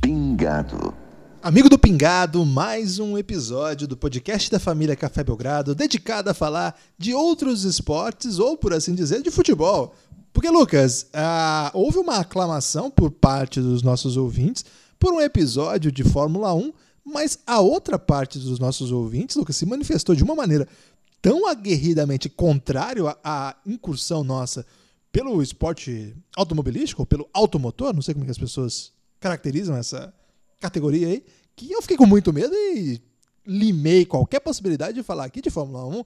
Pingado. Amigo do Pingado, mais um episódio do podcast da família Café Belgrado, dedicado a falar de outros esportes, ou por assim dizer, de futebol. Porque, Lucas, ah, houve uma aclamação por parte dos nossos ouvintes por um episódio de Fórmula 1, mas a outra parte dos nossos ouvintes, Lucas, se manifestou de uma maneira tão aguerridamente contrário à, à incursão nossa pelo esporte automobilístico, ou pelo automotor, não sei como é que as pessoas caracterizam essa categoria aí, que eu fiquei com muito medo e limei qualquer possibilidade de falar aqui de Fórmula 1.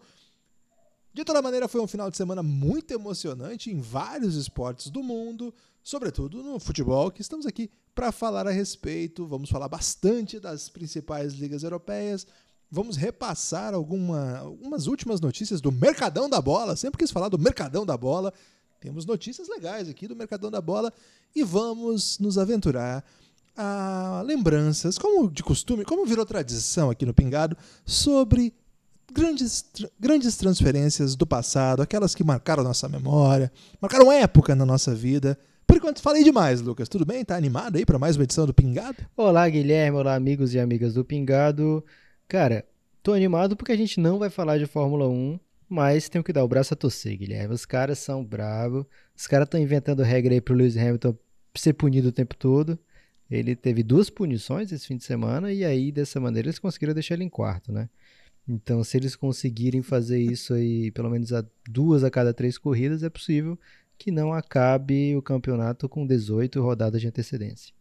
De toda maneira, foi um final de semana muito emocionante em vários esportes do mundo, sobretudo no futebol, que estamos aqui para falar a respeito. Vamos falar bastante das principais ligas europeias. Vamos repassar alguma, algumas últimas notícias do Mercadão da Bola. Sempre quis falar do Mercadão da Bola. Temos notícias legais aqui do Mercadão da Bola e vamos nos aventurar a lembranças, como de costume, como virou tradição aqui no Pingado, sobre grandes, grandes transferências do passado, aquelas que marcaram nossa memória, marcaram época na nossa vida. Por enquanto, falei demais, Lucas. Tudo bem? Tá animado aí para mais uma edição do Pingado? Olá, Guilherme. Olá, amigos e amigas do Pingado. Cara, tô animado porque a gente não vai falar de Fórmula 1, mas tenho que dar o braço a torcer, Guilherme. Os caras são bravos. Os caras estão inventando regra aí pro Lewis Hamilton ser punido o tempo todo. Ele teve duas punições esse fim de semana e aí, dessa maneira, eles conseguiram deixar ele em quarto, né? Então, se eles conseguirem fazer isso aí, pelo menos a duas a cada três corridas, é possível que não acabe o campeonato com 18 rodadas de antecedência.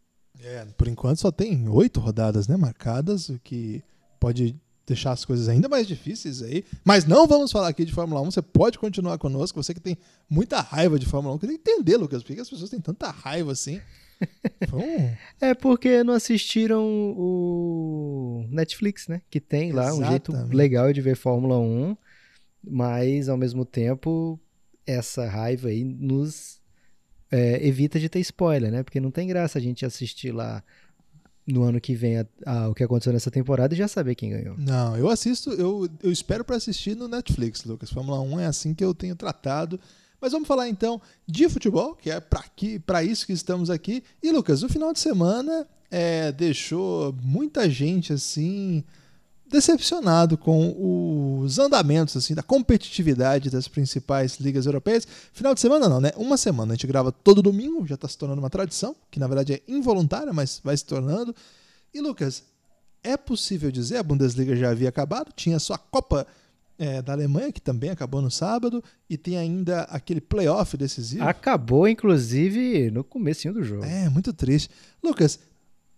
É, por enquanto só tem oito rodadas né, marcadas, o que pode deixar as coisas ainda mais difíceis aí. Mas não vamos falar aqui de Fórmula 1. Você pode continuar conosco. Você que tem muita raiva de Fórmula 1. Queria entender, Lucas, por que as pessoas têm tanta raiva assim é porque não assistiram o Netflix, né? Que tem lá Exatamente. um jeito legal de ver Fórmula 1, mas ao mesmo tempo essa raiva aí nos é, evita de ter spoiler, né? Porque não tem graça a gente assistir lá no ano que vem a, a, o que aconteceu nessa temporada e já saber quem ganhou. Não, eu assisto, eu, eu espero para assistir no Netflix, Lucas. Fórmula 1 é assim que eu tenho tratado. Mas vamos falar então de futebol, que é para isso que estamos aqui. E Lucas, o final de semana é, deixou muita gente assim decepcionado com os andamentos assim da competitividade das principais ligas europeias. Final de semana não, né? Uma semana. A gente grava todo domingo, já está se tornando uma tradição, que na verdade é involuntária, mas vai se tornando. E Lucas, é possível dizer a Bundesliga já havia acabado, tinha só a Copa é, da Alemanha, que também acabou no sábado, e tem ainda aquele playoff decisivo. Acabou, inclusive, no comecinho do jogo. É, muito triste. Lucas,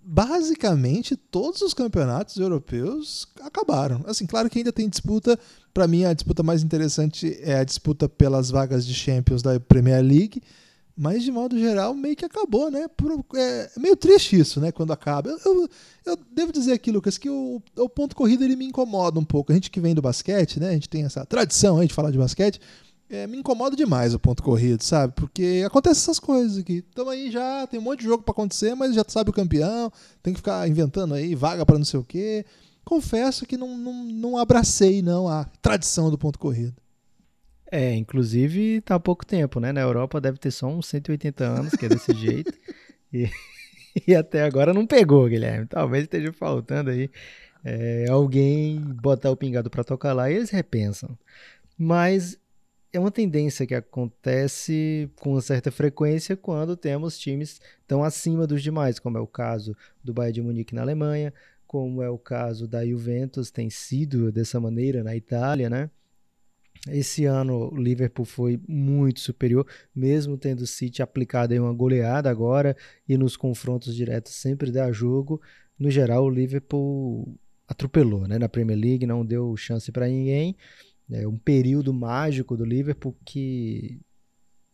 basicamente todos os campeonatos europeus acabaram. Assim, claro que ainda tem disputa. Para mim, a disputa mais interessante é a disputa pelas vagas de Champions da Premier League. Mas, de modo geral, meio que acabou, né? Por, é, é meio triste isso, né? Quando acaba. Eu, eu, eu, devo dizer aqui, Lucas, que o, o ponto corrido ele me incomoda um pouco. A gente que vem do basquete, né? A gente tem essa tradição aí de falar de basquete. É, me incomoda demais o ponto corrido, sabe? Porque acontece essas coisas aqui. Estamos aí já, tem um monte de jogo para acontecer, mas já sabe o campeão, tem que ficar inventando aí vaga para não sei o quê. Confesso que não, não, não abracei, não, a tradição do ponto corrido. É, inclusive tá há pouco tempo, né? Na Europa deve ter só uns 180 anos que é desse jeito. E, e, até agora não pegou, Guilherme. Talvez esteja faltando aí é, alguém botar o pingado para tocar lá e eles repensam. Mas é uma tendência que acontece com certa frequência quando temos times tão acima dos demais, como é o caso do Bayern de Munique na Alemanha, como é o caso da Juventus, tem sido dessa maneira na Itália, né? Esse ano o Liverpool foi muito superior, mesmo tendo o City aplicado em uma goleada agora e nos confrontos diretos sempre dá jogo. No geral, o Liverpool atropelou né? na Premier League, não deu chance para ninguém. É um período mágico do Liverpool que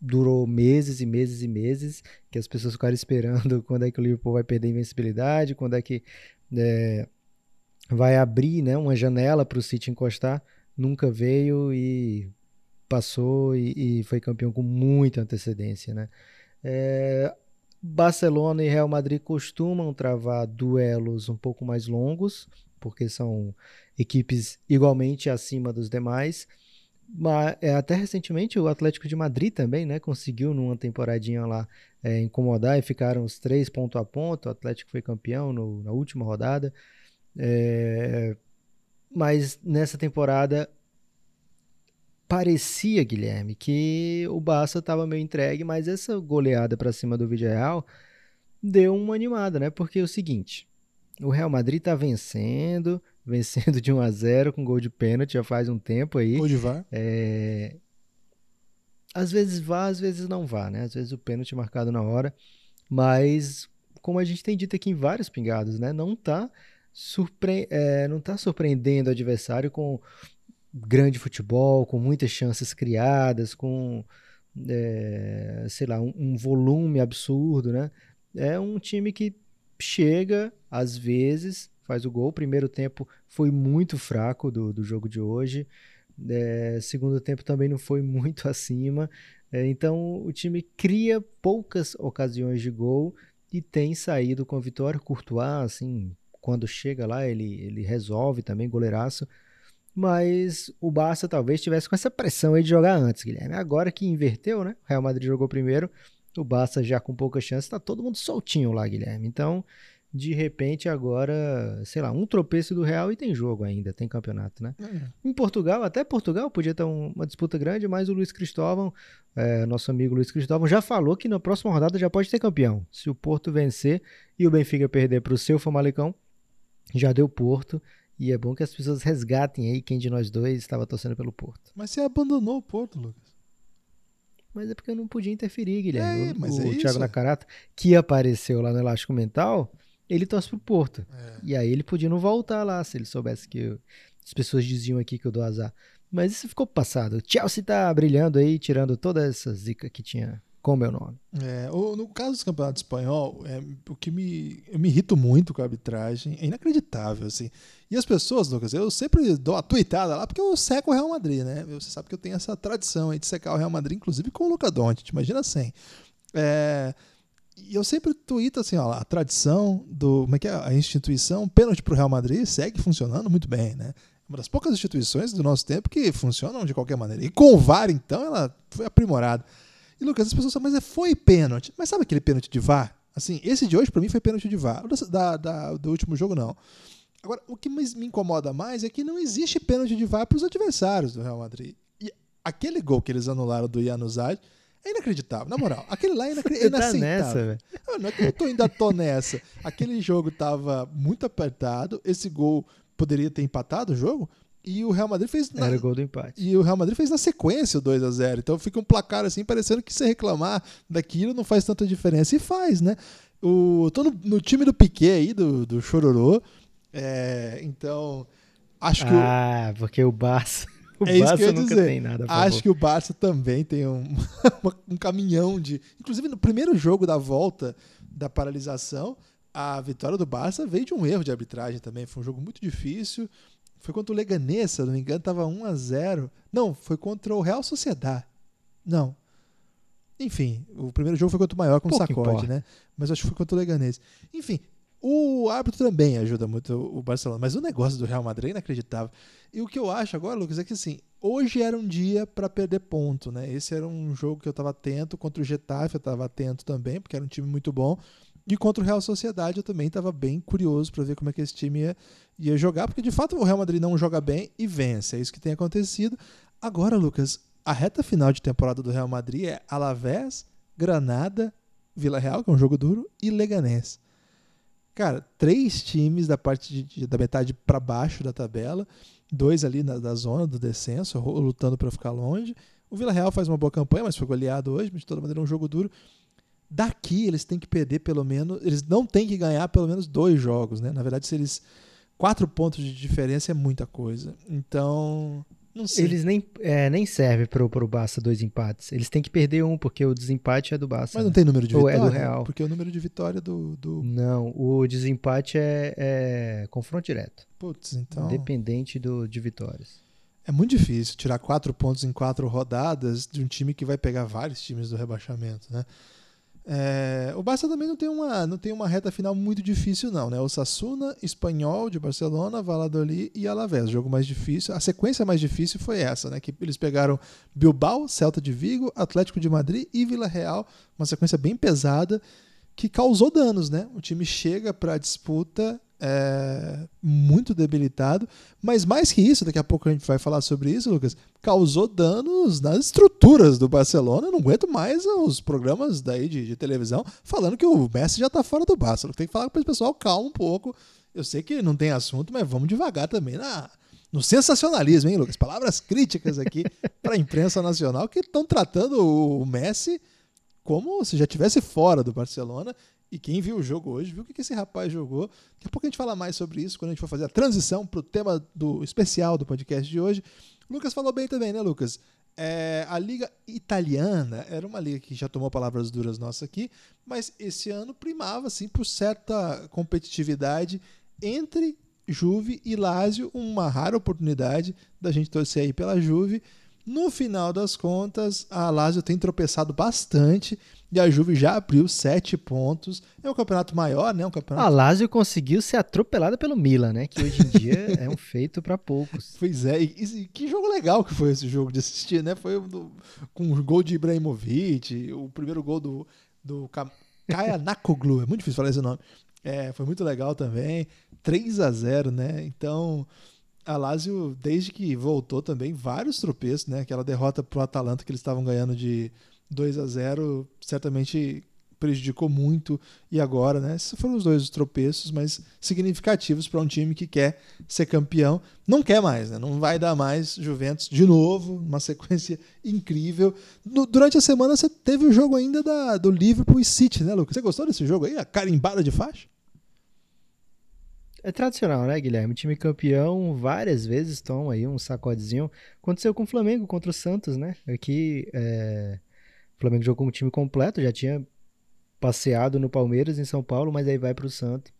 durou meses e meses e meses, que as pessoas ficaram esperando quando é que o Liverpool vai perder a invencibilidade, quando é que é, vai abrir né, uma janela para o City encostar nunca veio e passou e, e foi campeão com muita antecedência, né? É, Barcelona e Real Madrid costumam travar duelos um pouco mais longos, porque são equipes igualmente acima dos demais. Mas é, até recentemente o Atlético de Madrid também, né, conseguiu numa temporadinha lá é, incomodar e ficaram os três ponto a ponto. O Atlético foi campeão no, na última rodada. É, mas nessa temporada parecia, Guilherme, que o Barça estava meio entregue, mas essa goleada para cima do Villarreal deu uma animada, né? Porque é o seguinte, o Real Madrid está vencendo, vencendo de 1 a 0 com gol de pênalti já faz um tempo aí. Gol de VAR. É... Às vezes vá, às vezes não vá, né? Às vezes o pênalti é marcado na hora, mas como a gente tem dito aqui em vários pingados, né? Não está surpre... É, não tá surpreendendo o adversário com grande futebol, com muitas chances criadas, com é, sei lá, um, um volume absurdo, né? É um time que chega, às vezes, faz o gol. O primeiro tempo foi muito fraco do, do jogo de hoje. É, segundo tempo também não foi muito acima. É, então o time cria poucas ocasiões de gol e tem saído com a vitória. Courtois, assim, quando chega lá, ele, ele resolve também, goleiraço. Mas o Barça talvez tivesse com essa pressão aí de jogar antes, Guilherme. Agora que inverteu, né? O Real Madrid jogou primeiro, o Barça já com pouca chance, tá todo mundo soltinho lá, Guilherme. Então, de repente, agora, sei lá, um tropeço do Real e tem jogo ainda, tem campeonato, né? É. Em Portugal, até Portugal podia ter uma disputa grande, mas o Luiz Cristóvão, é, nosso amigo Luiz Cristóvão, já falou que na próxima rodada já pode ter campeão. Se o Porto vencer e o Benfica perder para o seu Famalicão, já deu Porto. E é bom que as pessoas resgatem aí quem de nós dois estava torcendo pelo Porto. Mas você abandonou o Porto, Lucas. Mas é porque eu não podia interferir, Guilherme. É, mas o, é o Thiago Nacarata, que apareceu lá no Elástico Mental, ele torce pro Porto. É. E aí ele podia não voltar lá, se ele soubesse que eu, as pessoas diziam aqui que eu dou azar. Mas isso ficou passado. O Chelsea tá brilhando aí, tirando toda essa zica que tinha com o meu nome. É, no caso do campeonato espanhol, é, o que me, eu me irrito muito com a arbitragem é inacreditável, assim. E as pessoas, Lucas, eu sempre dou a tuitada lá porque eu seco o Real Madrid, né? Você sabe que eu tenho essa tradição aí de secar o Real Madrid, inclusive com o Luca Doncic, imagina assim. É, e eu sempre tuito assim, ó, a tradição do, como é que é, a instituição pênalti pro Real Madrid segue funcionando muito bem, né? Uma das poucas instituições do nosso tempo que funcionam de qualquer maneira. E com o VAR, então, ela foi aprimorada. E Lucas, as pessoas falam, mas é, foi pênalti. Mas sabe aquele pênalti de VAR? Assim, esse de hoje para mim foi pênalti de VAR. O da, da, do último jogo não. Agora, o que me incomoda mais é que não existe pênalti de VAR para os adversários do Real Madrid. E aquele gol que eles anularam do Januzaj é inacreditável, na moral. Aquele lá é, inacre... é inaceitável. Tá nessa, não é que eu tô, ainda tô nessa. Aquele jogo tava muito apertado. Esse gol poderia ter empatado o jogo, e o Real Madrid fez. Na... Era o gol do empate. E o Real Madrid fez na sequência o 2 a 0 Então fica um placar assim, parecendo que você reclamar daquilo não faz tanta diferença. E faz, né? O, tô no, no time do Piquet aí, do, do Chororô. É, então, acho que. Ah, o... porque o Barça. O é Barça isso que eu ia nunca dizer. tem nada. Acho que o Barça também tem um, um caminhão de. Inclusive, no primeiro jogo da volta da paralisação, a vitória do Barça veio de um erro de arbitragem também. Foi um jogo muito difícil. Foi contra o Leganés, se eu não me engano, tava 1 a 0 Não, foi contra o Real Sociedade. Não. Enfim, o primeiro jogo foi contra o maior com o Sacode, importa. né? Mas acho que foi contra o Leganés. Enfim, o árbitro também ajuda muito o Barcelona, mas o negócio do Real Madrid é inacreditável. E o que eu acho agora, Lucas, é que assim, hoje era um dia para perder ponto, né? Esse era um jogo que eu estava atento, contra o Getafe eu estava atento também, porque era um time muito bom. E contra o Real Sociedade eu também estava bem curioso para ver como é que esse time ia, ia jogar, porque de fato o Real Madrid não joga bem e vence. É isso que tem acontecido. Agora, Lucas, a reta final de temporada do Real Madrid é Alavés, Granada, Vila Real, que é um jogo duro, e Leganés. Cara, três times da parte de, da metade para baixo da tabela, dois ali na, da zona do descenso, lutando para ficar longe. O Vila Real faz uma boa campanha, mas foi goleado hoje, mas de toda maneira é um jogo duro. Daqui eles têm que perder pelo menos, eles não têm que ganhar pelo menos dois jogos, né? Na verdade, se eles quatro pontos de diferença é muita coisa. Então, não sei. Eles nem, é, nem serve pro, pro Barça dois empates. Eles têm que perder um, porque o desempate é do Barça. Mas não né? tem número de vitória? Ou é do Real. Porque o número de vitória do. do... Não, o desempate é, é confronto direto. Putz, então. Independente do, de vitórias. É muito difícil tirar quatro pontos em quatro rodadas de um time que vai pegar vários times do rebaixamento, né? É, o Barça também não tem, uma, não tem uma reta final muito difícil, não, né? O Sassuna, Espanhol de Barcelona, Valladolid e Alavés. O jogo mais difícil, a sequência mais difícil foi essa, né? Que eles pegaram Bilbao, Celta de Vigo, Atlético de Madrid e Vila Real, uma sequência bem pesada que causou danos, né? O time chega para a disputa é, muito debilitado, mas mais que isso, daqui a pouco a gente vai falar sobre isso, Lucas, causou danos nas estruturas do Barcelona. Eu não aguento mais os programas daí de, de televisão falando que o Messi já está fora do Barça. Tem que falar para o pessoal calma um pouco. Eu sei que não tem assunto, mas vamos devagar também na, no sensacionalismo, hein, Lucas? Palavras críticas aqui para a imprensa nacional que estão tratando o Messi como se já tivesse fora do Barcelona e quem viu o jogo hoje viu o que esse rapaz jogou. Daqui a pouco a gente fala mais sobre isso quando a gente for fazer a transição para o tema do especial do podcast de hoje. O Lucas falou bem também, né, Lucas? É, a liga italiana era uma liga que já tomou palavras duras nossas aqui, mas esse ano primava assim por certa competitividade entre Juve e Lazio, uma rara oportunidade da gente torcer aí pela Juve. No final das contas, a Lazio tem tropeçado bastante e a Juve já abriu sete pontos. É um campeonato maior, né? Um campeonato... A Lazio conseguiu ser atropelada pelo Milan, né? Que hoje em dia é um feito para poucos. Pois é, e, e, que jogo legal que foi esse jogo de assistir, né? Foi do, com o gol de Ibrahimovic, o primeiro gol do, do Kaya Nakoglu, é muito difícil falar esse nome. É, foi muito legal também. 3 a 0 né? Então, a Lazio, desde que voltou também, vários tropeços, né? Aquela derrota pro Atalanta que eles estavam ganhando de 2 a 0 certamente prejudicou muito. E agora, né? Esses foram os dois tropeços, mas significativos para um time que quer ser campeão. Não quer mais, né? Não vai dar mais Juventus de novo, uma sequência incrível. No, durante a semana você teve o jogo ainda da, do Liverpool e City, né, Lucas? Você gostou desse jogo aí? A carimbada de faixa? É tradicional, né, Guilherme? Time campeão várias vezes toma aí um sacodezinho. Aconteceu com o Flamengo contra o Santos, né? Aqui é... Flamengo jogou com o time completo, já tinha passeado no Palmeiras em São Paulo, mas aí vai para Santos,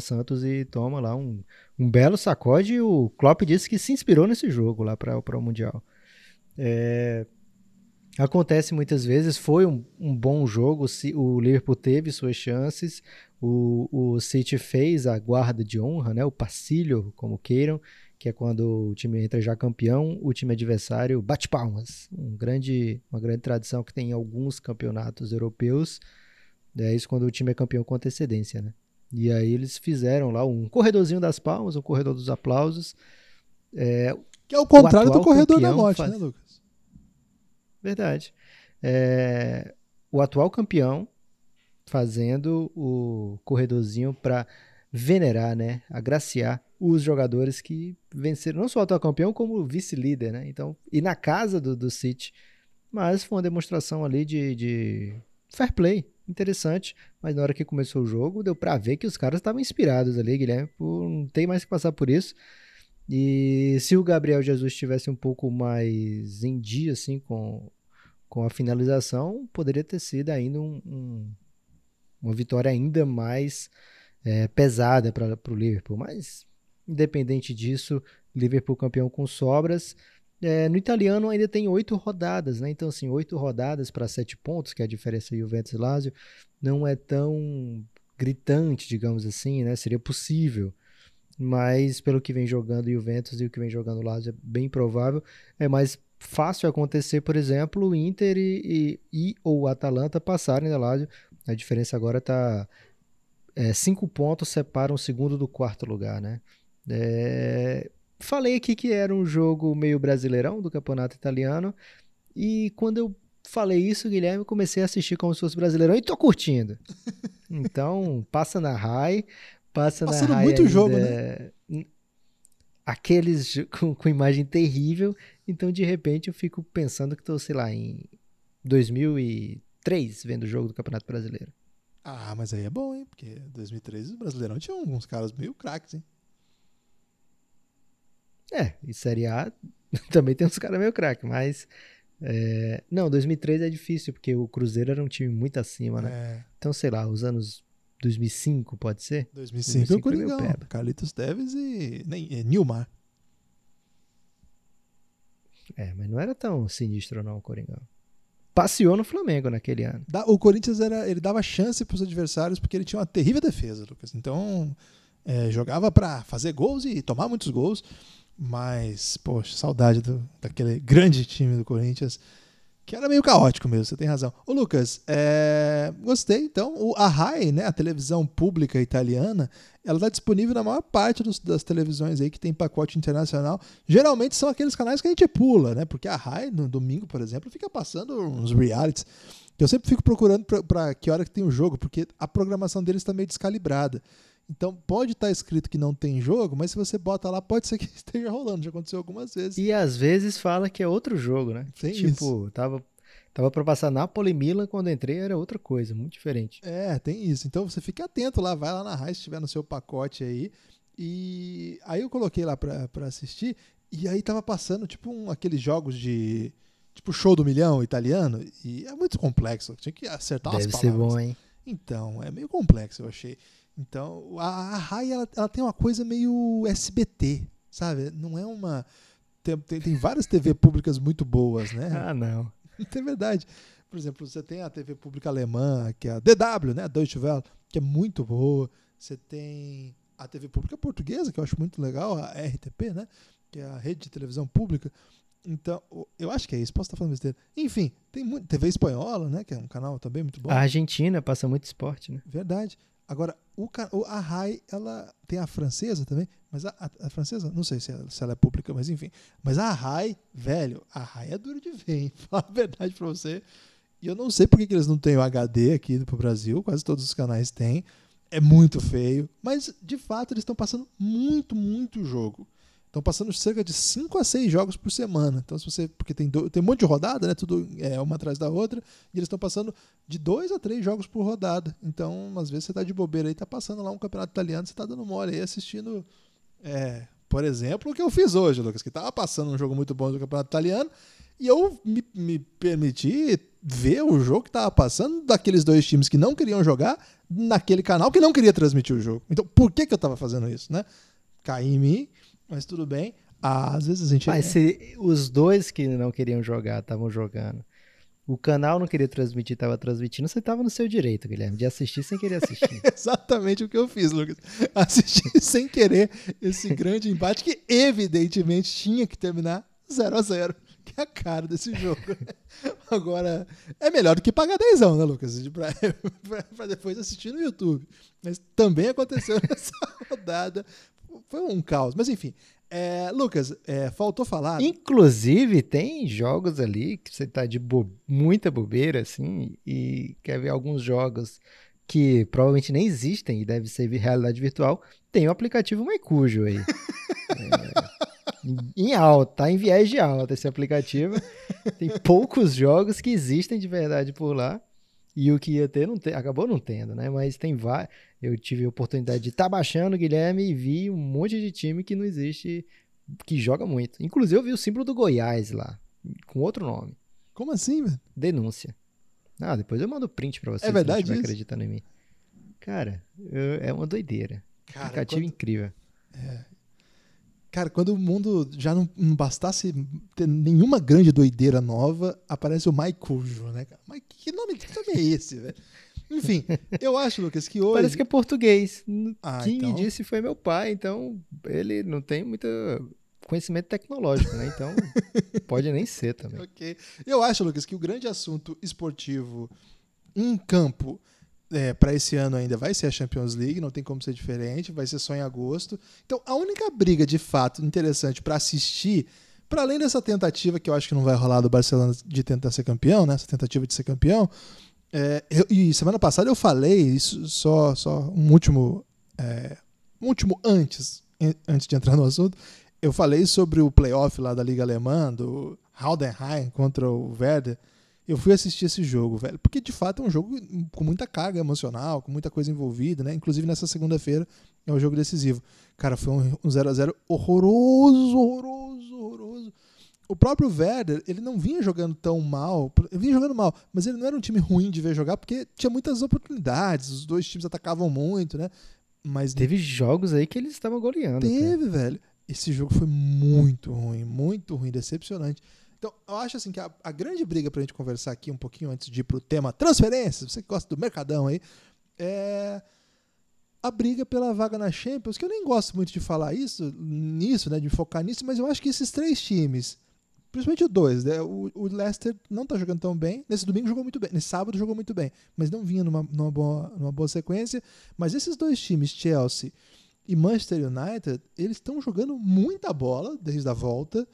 Santos e toma lá um, um belo sacode. E o Klopp disse que se inspirou nesse jogo lá para o Mundial. É... Acontece muitas vezes, foi um, um bom jogo, o Liverpool teve suas chances, o, o City fez a guarda de honra, né, o passilho, como queiram, que é quando o time entra já campeão, o time adversário bate palmas. Um grande, uma grande tradição que tem em alguns campeonatos europeus. É isso quando o time é campeão com antecedência, né? E aí eles fizeram lá um corredorzinho das palmas, um corredor dos aplausos. É, que é o contrário o do corredor da morte, faz... né, Lucas? Verdade. É, o atual campeão fazendo o corredorzinho para venerar, né, agraciar os jogadores que venceram não só o atual campeão, como vice-líder, né? Então, e na casa do, do City. Mas foi uma demonstração ali de, de fair play, interessante. Mas na hora que começou o jogo, deu para ver que os caras estavam inspirados ali, Guilherme. Por, não tem mais que passar por isso. E se o Gabriel Jesus estivesse um pouco mais em dia, assim, com, com a finalização, poderia ter sido ainda um, um uma vitória ainda mais é, pesada para o Liverpool. Mas, independente disso, Liverpool campeão com sobras. É, no italiano ainda tem oito rodadas, né? Então, assim, oito rodadas para sete pontos, que é a diferença Juventus e Lazio, não é tão gritante, digamos assim, né? Seria possível. Mas, pelo que vem jogando Juventus e o que vem jogando Lazio, é bem provável. É mais fácil acontecer, por exemplo, o Inter e, e, e ou Atalanta passarem da Lazio a diferença agora está. É, cinco pontos separam o segundo do quarto lugar, né? É, falei aqui que era um jogo meio brasileirão do campeonato italiano. E quando eu falei isso, Guilherme, comecei a assistir como se fosse brasileirão e tô curtindo. Então, passa na RAI, passa Passando na RAI. muito ainda, jogo, né? Aqueles com, com imagem terrível. Então, de repente, eu fico pensando que tô, sei lá, em 2000 e três vendo o jogo do Campeonato Brasileiro. Ah, mas aí é bom, hein? Porque 2003 o Brasileirão tinha alguns caras meio craques, hein? É, e Série A também tem uns caras meio craques, mas. É... Não, 2003 é difícil, porque o Cruzeiro era um time muito acima, né? É. Então, sei lá, os anos 2005 pode ser? 2005, 2005 é o Coringão. Carlitos Teves e, nem, e Nilmar. É, mas não era tão sinistro não o Coringão passeou no Flamengo naquele ano. O Corinthians era, ele dava chance para os adversários porque ele tinha uma terrível defesa, Lucas. Então, é, jogava para fazer gols e tomar muitos gols. Mas, poxa, saudade do, daquele grande time do Corinthians, que era meio caótico mesmo, você tem razão. Ô Lucas, é, gostei. Então, o, a RAI, né, a televisão pública italiana, ela está disponível na maior parte dos, das televisões aí que tem pacote internacional. Geralmente são aqueles canais que a gente pula, né? Porque a RAI, no domingo, por exemplo, fica passando uns realities. Eu sempre fico procurando para que hora que tem o jogo, porque a programação deles está meio descalibrada. Então pode estar tá escrito que não tem jogo, mas se você bota lá, pode ser que esteja rolando. Já aconteceu algumas vezes. E às vezes fala que é outro jogo, né? Tem tipo, isso. tava Tava para passar Napoli Milan, quando entrei era outra coisa, muito diferente. É, tem isso. Então você fique atento lá, vai lá na Raiz se estiver no seu pacote aí. E aí eu coloquei lá para assistir, e aí tava passando tipo um, aqueles jogos de. Tipo show do milhão italiano, e é muito complexo, tinha que acertar Deve as palavras. ser bom, hein? Então, é meio complexo, eu achei. Então, a, a Rai, ela, ela, tem uma coisa meio SBT, sabe? Não é uma. Tem, tem, tem várias TV públicas muito boas, né? Ah, não. É verdade. Por exemplo, você tem a TV pública alemã, que é a DW, né? A Deutsche Welle, que é muito boa. Você tem a TV pública portuguesa, que eu acho muito legal, a RTP, né? Que é a rede de televisão pública. Então, eu acho que é isso, posso estar falando besteira. Enfim, tem muito, TV espanhola, né? Que é um canal também muito bom. A Argentina passa muito esporte, né? Verdade. Agora, o, a RAI, ela tem a francesa também, mas a, a, a francesa, não sei se ela, se ela, é pública, mas enfim. Mas a RAI, velho, a RAI é duro de ver, hein? Fala a verdade pra você. E eu não sei por que eles não têm o HD aqui pro Brasil, quase todos os canais têm. É muito feio, mas de fato eles estão passando muito, muito jogo. Estão passando cerca de 5 a 6 jogos por semana. Então, se você. Porque tem, do, tem um monte de rodada, né? Tudo é uma atrás da outra. E eles estão passando de 2 a 3 jogos por rodada. Então, às vezes você está de bobeira aí, está passando lá um campeonato italiano, você está dando mole aí assistindo. É, por exemplo, o que eu fiz hoje, Lucas, que estava passando um jogo muito bom do campeonato italiano. E eu me, me permiti ver o jogo que estava passando daqueles dois times que não queriam jogar naquele canal que não queria transmitir o jogo. Então, por que, que eu estava fazendo isso, né? Caí em mim mas tudo bem. Ah, às vezes a gente. Mas se os dois que não queriam jogar estavam jogando, o canal não queria transmitir, estava transmitindo, você estava no seu direito, Guilherme, de assistir sem querer assistir. Exatamente o que eu fiz, Lucas. Assisti sem querer esse grande embate que, evidentemente, tinha que terminar 0 a 0 que é a cara desse jogo. Agora, é melhor do que pagar dezão, né, Lucas? Para depois assistir no YouTube. Mas também aconteceu nessa rodada foi um caos. Mas enfim, é, Lucas, é, faltou falar. Inclusive, tem jogos ali que você tá de bo muita bobeira, assim, e quer ver alguns jogos que provavelmente nem existem e deve ser realidade virtual. Tem o aplicativo Maicujo aí. é, em alta, tá em viés de alta esse aplicativo. Tem poucos jogos que existem de verdade por lá. E o que ia ter, não te, acabou não tendo, né? Mas tem vários. Eu tive a oportunidade de estar tá baixando, Guilherme, e vi um monte de time que não existe, que joga muito. Inclusive, eu vi o símbolo do Goiás lá, com outro nome. Como assim, velho? Denúncia. Ah, depois eu mando print pra você é verdade se não acreditando em mim. Cara, eu, é uma doideira. Cara, Aplicativo quando... incrível. É, Cara, quando o mundo já não, não, bastasse ter nenhuma grande doideira nova, aparece o Maicujo, né? Mas que nome, que nome é esse, velho? Enfim, eu acho, Lucas, que hoje. Parece que é português. Ah, Quem então... me disse foi meu pai, então ele não tem muito conhecimento tecnológico, né? Então pode nem ser também. ok. Eu acho, Lucas, que o grande assunto esportivo em campo é, para esse ano ainda vai ser a Champions League, não tem como ser diferente, vai ser só em agosto. Então, a única briga de fato interessante para assistir, para além dessa tentativa que eu acho que não vai rolar do Barcelona de tentar ser campeão, né, essa tentativa de ser campeão, é, eu, e semana passada eu falei isso só só um último é, um último antes antes de entrar no assunto, eu falei sobre o playoff lá da Liga Alemã do Heidenheim contra o Werder eu fui assistir esse jogo, velho. Porque de fato é um jogo com muita carga emocional, com muita coisa envolvida, né? Inclusive nessa segunda-feira é um jogo decisivo. Cara, foi um 0x0 horroroso, horroroso, horroroso. O próprio Werder, ele não vinha jogando tão mal, ele vinha jogando mal, mas ele não era um time ruim de ver jogar porque tinha muitas oportunidades, os dois times atacavam muito, né? Mas teve jogos aí que eles estavam goleando. Teve, cara. velho. Esse jogo foi muito ruim, muito ruim, decepcionante. Então, eu acho assim que a, a grande briga pra gente conversar aqui um pouquinho antes de ir pro tema transferências, você que gosta do mercadão aí, é a briga pela vaga na Champions, que eu nem gosto muito de falar isso, nisso, né, de focar nisso, mas eu acho que esses três times, principalmente dois, né, o, o Leicester não tá jogando tão bem, nesse domingo jogou muito bem, nesse sábado jogou muito bem, mas não vinha numa, numa, boa, numa boa sequência, mas esses dois times, Chelsea e Manchester United, eles estão jogando muita bola desde a volta.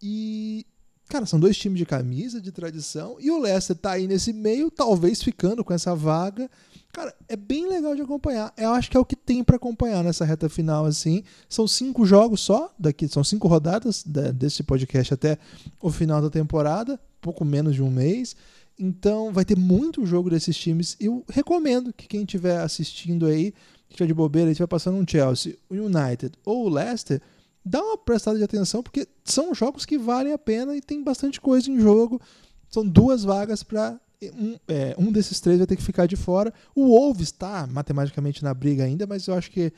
E Cara, são dois times de camisa, de tradição, e o Leicester tá aí nesse meio, talvez ficando com essa vaga. Cara, é bem legal de acompanhar. Eu acho que é o que tem para acompanhar nessa reta final, assim. São cinco jogos só, daqui são cinco rodadas desse podcast até o final da temporada, pouco menos de um mês. Então vai ter muito jogo desses times. Eu recomendo que quem estiver assistindo aí, que estiver de bobeira, estiver passando um Chelsea, o United ou o Leicester, dá uma prestada de atenção, porque são jogos que valem a pena e tem bastante coisa em jogo. São duas vagas para. Um, é, um desses três vai ter que ficar de fora. O Wolves está matematicamente na briga ainda, mas eu acho que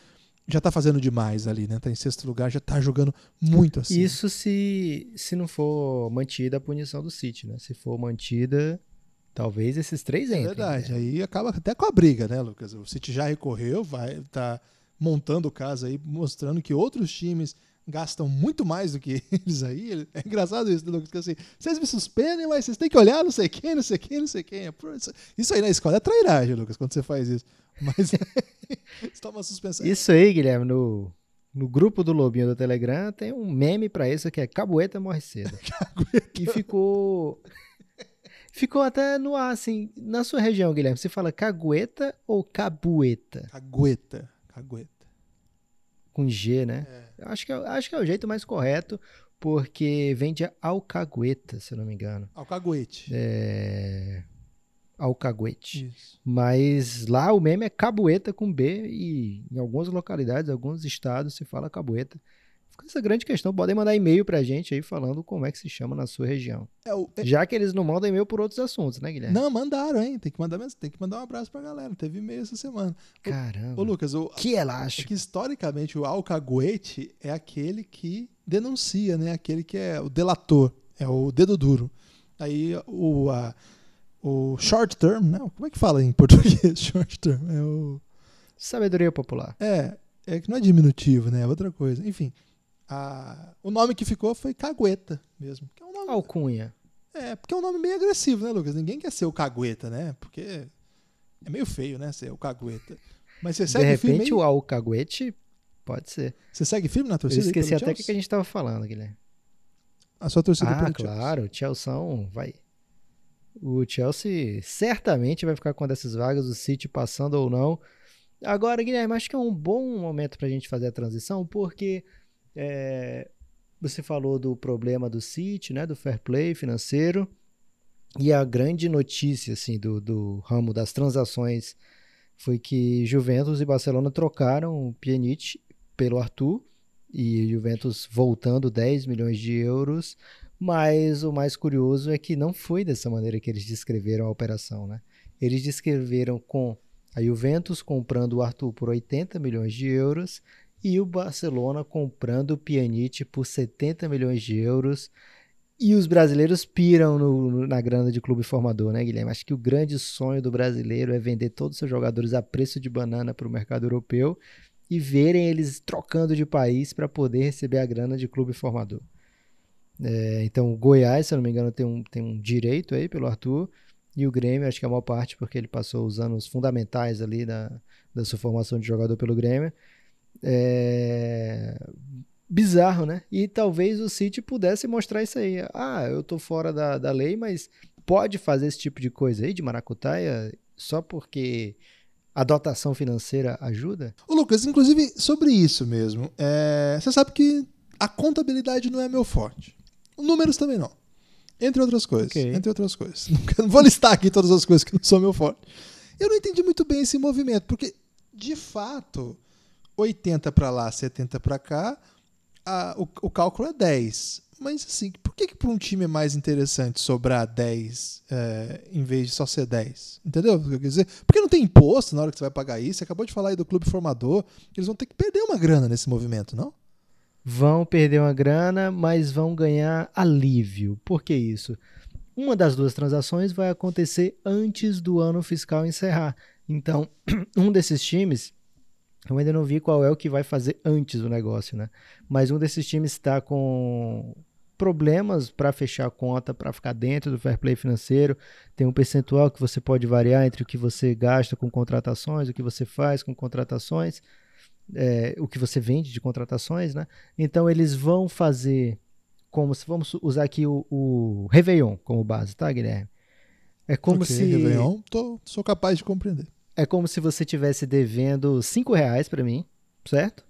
já está fazendo demais ali, né? Tá em sexto lugar, já está jogando muito assim. Isso se, se não for mantida a punição do City, né? Se for mantida, talvez esses três entrem. É verdade, né? aí acaba até com a briga, né, Lucas? O City já recorreu, vai tá montando o caso aí, mostrando que outros times gastam muito mais do que eles aí. É engraçado isso, né, Lucas? Que assim, vocês me suspendem, mas vocês têm que olhar não sei quem, não sei quem, não sei quem. Isso aí na escola é trairagem, Lucas, quando você faz isso. Mas você toma suspensão. Isso aí, Guilherme, no, no grupo do Lobinho do Telegram tem um meme pra isso que é Cabueta morre cedo. Cagueta. E ficou. Ficou até no ar, assim. Na sua região, Guilherme, você fala cagueta ou cabueta? Cagueta. Cagueta. Com G, né? É. Acho, que é, acho que é o jeito mais correto, porque vem de alcagueta, se eu não me engano. Alcaguete. É. Alcaguete. Isso. Mas lá o meme é cabueta com B e em algumas localidades, alguns estados se fala cabueta. Fica essa grande questão. Podem mandar e-mail pra gente aí falando como é que se chama na sua região. É, o- é- Já que eles não mandam e-mail por outros assuntos, né, Guilherme? Não, mandaram, hein? Tem que mandar, mens- tem que mandar um abraço pra galera. Teve e-mail essa semana. Caramba. Ô, Lucas, o, que é elástico. que historicamente o alcaguete é aquele que denuncia, né? Aquele que é o delator, é o dedo duro. Aí o, a- o short term, né? Como é que fala em português? Short term. É o. Sabedoria popular. É, é que não é diminutivo, né? É outra coisa. Enfim, a- o nome que ficou foi Cagueta mesmo. Que é, um nome, Alcunha. é, porque é um nome meio agressivo, né, Lucas? Ninguém quer ser o Cagueta, né? Porque é meio feio, né? Ser o Cagueta. Mas você De segue firme repente o alcaguete pode ser. Você segue firme na Eu torcida? aí esqueci até o que, Chelsea? a gente tava falando, Guilherme. A sua torcida Ah, pelo Chelsea. claro, o Chelsea vai. O Chelsea certamente vai ficar com uma dessas vagas, o City passando ou não. Agora, Guilherme, acho que é um bom momento para a gente fazer a transição, porque é, você falou do problema do City, né, do fair play financeiro, e a grande notícia assim, do, do ramo das transações foi que Juventus e Barcelona trocaram o Pjanic pelo Arthur, e Juventus voltando 10 milhões de euros, mas o mais curioso é que não foi dessa maneira que eles descreveram a operação, né? Eles descreveram com a Juventus comprando o Arthur por 80 milhões de euros e o Barcelona comprando o Pjanic por 70 milhões de euros. E os brasileiros piram no- na grana de clube formador, né, Guilherme? Acho que o grande sonho do brasileiro é vender todos os seus jogadores a preço de banana para o mercado europeu e verem eles trocando de país para poder receber a grana de clube formador. É, então, o Goiás, se eu não me engano, tem um, tem um direito aí pelo Arthur. E o Grêmio, acho que é a maior parte, porque ele passou os anos fundamentais ali da, da sua formação de jogador pelo Grêmio. É, Bizarro, né? E talvez o City pudesse mostrar isso aí. Ah, eu tô fora da, da lei, mas pode fazer esse tipo de coisa aí, de maracutaia, só porque a dotação financeira ajuda? Ô, Lucas, inclusive sobre isso mesmo, é, você sabe que a contabilidade não é meu forte. Números também não. Entre outras coisas. Ok. Entre outras coisas. Não vou listar aqui todas as coisas que não são meu forte. Eu não entendi muito bem esse movimento, porque, de fato, 80 para lá, 70 para cá, a- o, o cálculo é 10. Mas, assim, por que, que para um time é mais interessante sobrar 10 é, em vez de só ser 10? Entendeu o que eu quis dizer? Porque não tem imposto na hora que você vai pagar isso. Você acabou de falar aí do clube formador. Eles vão ter que perder uma grana nesse movimento, não? vão perder uma grana, mas vão ganhar alívio. Por que isso? Uma das duas transações vai acontecer antes do ano fiscal encerrar. Então, um desses times, eu ainda não vi qual é o que vai fazer antes do negócio, né? Mas um desses times está com problemas para fechar a conta, para ficar dentro do fair play financeiro. Tem um percentual que você pode variar entre o que você gasta com contratações, o que você faz com contratações, é, o que você vende de contratações, né? Então eles vão fazer como se vamos usar aqui o, o Réveillon como base, tá, Guilherme? É como Ok, se Réveillon, tô, sou capaz de compreender. É como se você tivesse devendo 5 reais para mim, certo?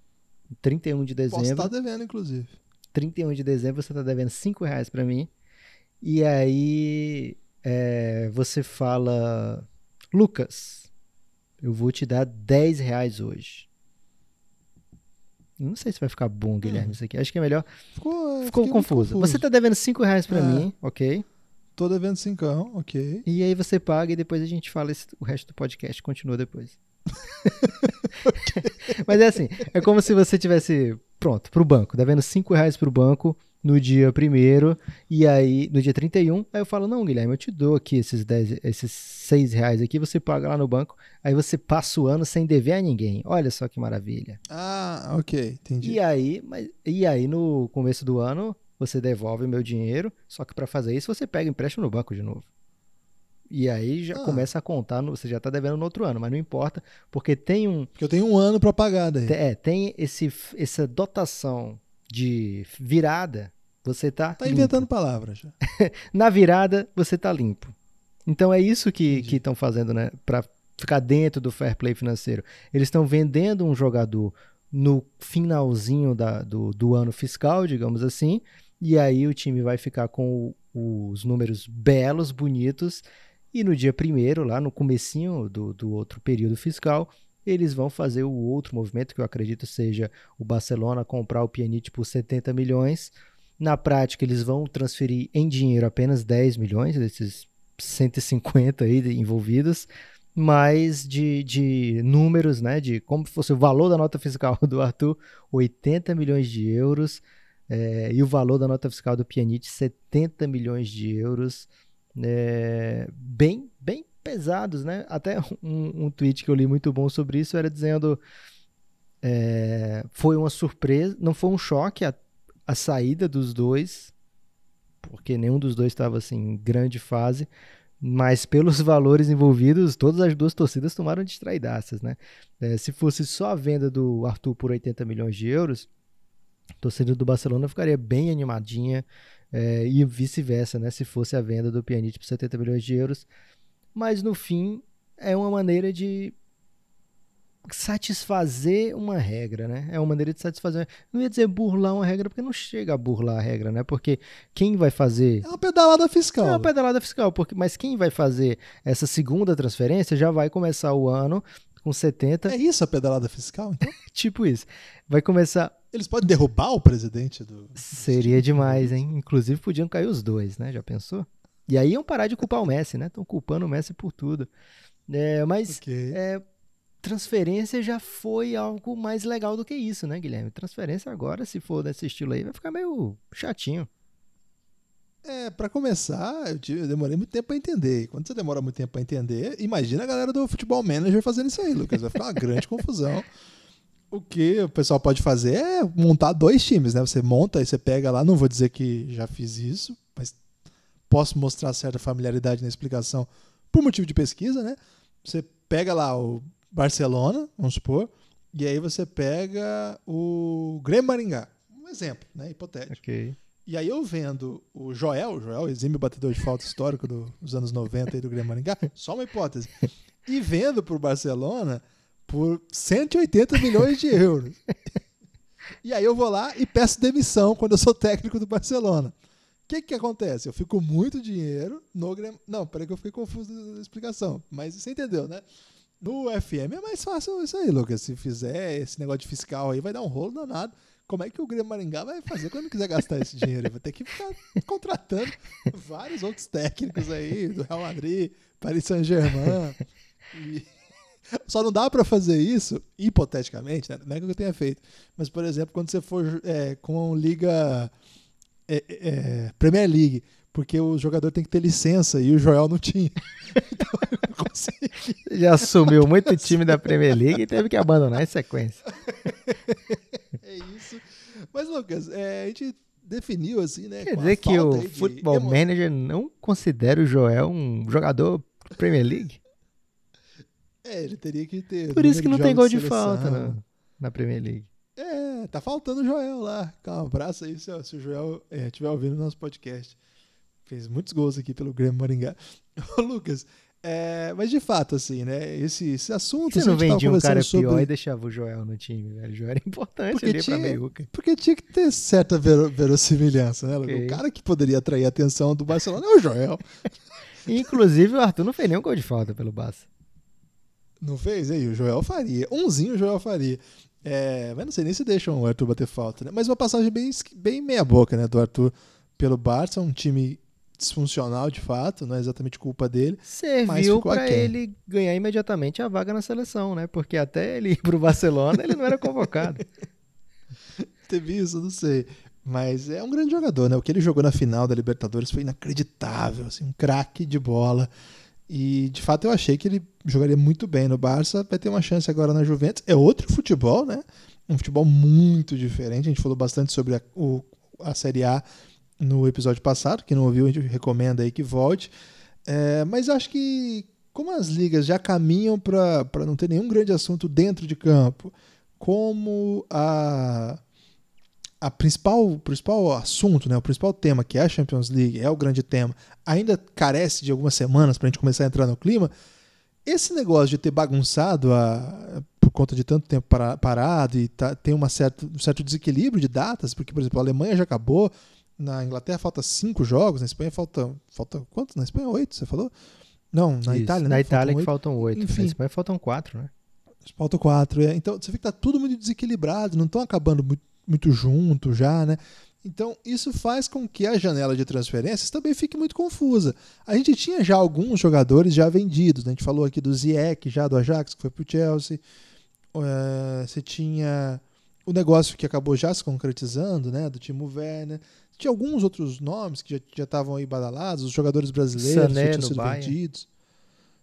31 de Posso dezembro. estar devendo, inclusive. 31 de dezembro você tá devendo 5 reais pra mim. E aí é, você fala, Lucas, eu vou te dar 10 reais hoje. Não sei se vai ficar bom, Guilherme, isso aqui. Acho que é melhor. Ficou, Ficou muito confuso. Você tá devendo 5 reais pra É. mim, ok? Tô devendo cincão, ok. E aí você paga e depois a gente fala esse- o resto do podcast, continua depois. Mas é assim, é como se você tivesse, pronto, pro banco, devendo 5 reais pro banco no dia primeiro e aí, no dia 31, aí eu falo, não, Guilherme, eu te dou aqui esses 10, esses 6 reais aqui, você paga lá no banco, aí você passa o ano sem dever a ninguém. Olha só que maravilha. Ah, ok, entendi. E aí, mas, e aí no começo do ano, você devolve o meu dinheiro, só que para fazer isso você pega empréstimo no banco de novo. E aí já Ah. começa a contar, no- você já tá devendo no outro ano, mas não importa, porque tem um, Porque eu tenho um ano pra pagar daí. é, tem esse, essa dotação de virada, você tá, Tá limpo. inventando palavras já. Na virada, você tá limpo. Então é isso que estão fazendo, né? Para ficar dentro do fair play financeiro. Eles estão vendendo um jogador no finalzinho da- do, do ano fiscal, digamos assim, e aí o time vai ficar com os números belos, bonitos, e no dia primeiro, lá no comecinho do, do outro período fiscal, eles vão fazer o outro movimento, que eu acredito seja o Barcelona comprar o Pjanic por 70 milhões, na prática, eles vão transferir em dinheiro apenas 10 milhões desses 150 aí envolvidos, mas de, de números, né, de como fosse o valor da nota fiscal do Arthur, 80 milhões de euros, eh, e o valor da nota fiscal do Pjanic, 70 milhões de euros, eh, bem, bem pesados, né? Até um, um tweet que eu li muito bom sobre isso era dizendo eh, foi uma surpresa, não foi um choque a, a saída dos dois, porque nenhum dos dois estava assim em grande fase, mas pelos valores envolvidos, todas as duas torcidas tomaram distraidaças, né? Eh, se fosse só a venda do Arthur por 80 milhões de euros, torcida do Barcelona ficaria bem animadinha eh, e vice-versa, né? Se fosse a venda do Pjanic por 70 milhões de euros, mas no fim é uma maneira de satisfazer uma regra, né? É uma maneira de satisfazer. Não ia dizer burlar uma regra, porque não chega a burlar a regra, né? Porque quem vai fazer. É uma pedalada fiscal. É uma pedalada fiscal, porque, mas quem vai fazer essa segunda transferência já vai começar o ano com 70, É isso a pedalada fiscal, então? tipo isso. Vai começar. Eles podem derrubar o presidente do. Seria demais, hein? Inclusive podiam cair os dois, né? Já pensou? E aí iam parar de culpar o Messi, né? Estão culpando o Messi por tudo. É, mas Ok. é, transferência já foi algo mais legal do que isso, né, Guilherme? Transferência agora, se for desse estilo aí, vai ficar meio chatinho. É, pra começar, eu, tive- eu demorei muito tempo pra entender. Quando você demora muito tempo pra entender, imagina a galera do futebol manager fazendo isso aí, Lucas. Vai ficar uma grande confusão. O que o pessoal pode fazer é montar dois times, né? Você monta e você pega lá, não vou dizer que já fiz isso, mas posso mostrar certa familiaridade na explicação por motivo de pesquisa, né? Você pega lá o Barcelona, vamos supor, e aí você pega o Grêmio Maringá. Um exemplo, né? Hipotético. Ok. E aí eu vendo o Joel, o Joel, exímio batedor de falta histórico do- dos anos 90 aí do Grêmio Maringá, só uma hipótese. E vendo pro Barcelona por 180 milhões de euros. E aí eu vou lá e peço demissão quando eu sou técnico do Barcelona. O que que acontece? Eu fico muito dinheiro no Grêmio... Não, peraí que eu fiquei confuso da explicação. Mas você entendeu, né? No FM é mais fácil isso aí, Lucas. Se fizer esse negócio de fiscal aí, vai dar um rolo danado. Como é que o Grêmio Maringá vai fazer quando quiser gastar esse dinheiro? Vai ter que ficar contratando vários outros técnicos aí, do Real Madrid, Paris Saint-Germain. E, Só não dá para fazer isso, hipoteticamente, né? não é que eu tenha feito, mas, por exemplo, quando você for é, com Liga é, é, Premier League, porque o jogador tem que ter licença e o Joel não tinha. então eu não consegui. Já assumiu muito time da Premier League e teve que abandonar em sequência. é isso. Mas, Lucas, é, a gente definiu assim, né? Quer dizer que o Football Manager não considera o Joel um jogador Premier League? É, ele teria que ter. Por isso que não tem gol de, de falta na, na Premier League. É, tá faltando o Joel lá. Calma, um abraço aí se, se o Joel estiver é, ouvindo nosso podcast. Fez muitos gols aqui pelo Grêmio Maringá. Ô, Lucas, é, mas de fato, assim, né? Esse, esse assunto. Você não vendia um cara sobre... pior e deixava o Joel no time, velho. O Joel era importante porque ali tinha, pra meiuca. Porque tinha que ter certa ver, verossimilhança, né? Okay. O cara que poderia atrair a atenção do Barcelona é o Joel. Inclusive, o Arthur não fez nenhum gol de falta pelo Barça. Não fez? Aí, o Joel faria. Umzinho o Joel faria. É, mas não sei nem se deixam o Arthur bater falta, né? Mas uma passagem bem, bem meia-boca, né? Do Arthur pelo Barça, um time disfuncional de fato, não é exatamente culpa dele. Serviu para ele ganhar imediatamente a vaga na seleção, né? Porque até ele ir pro Barcelona, ele não era convocado. Teve isso, não sei. Mas é um grande jogador, né? O que ele jogou na final da Libertadores foi inacreditável, assim, um craque de bola. E de fato eu achei que ele jogaria muito bem no Barça, vai ter uma chance agora na Juventus. É outro futebol, né? Um futebol muito diferente. A gente falou bastante sobre a, o, a Série A no episódio passado. Quem não ouviu, a gente recomenda aí que volte. É, mas acho que, como as ligas já caminham para não ter nenhum grande assunto dentro de campo, como a a principal, o principal assunto, né, o principal tema, que é a Champions League, é o grande tema, ainda carece de algumas semanas para a gente começar a entrar no clima, esse negócio de ter bagunçado a, por conta de tanto tempo para, parado e tá, tem uma certa, um certo desequilíbrio de datas, porque, por exemplo, a Alemanha já acabou, na Inglaterra falta cinco jogos, na Espanha falta. Falta quantos? Na Espanha, oito, você falou? Não, na Isso, Itália, né? Na Itália faltam que faltam oito. Enfim, na Espanha faltam quatro, né? Faltam quatro, é. Então você vê que tá tudo muito desequilibrado, não estão acabando muito muito junto já, né? Então, isso faz com que a janela de transferências também fique muito confusa. A gente tinha já alguns jogadores já vendidos. Né? A gente falou aqui do Ziyech, já do Ajax, que foi para o Chelsea. Uh, você tinha o negócio que acabou já se concretizando, né? do Timo Werner. Tinha alguns outros nomes que já estavam aí badalados, os jogadores brasileiros Sané que tinham sido Baia. vendidos.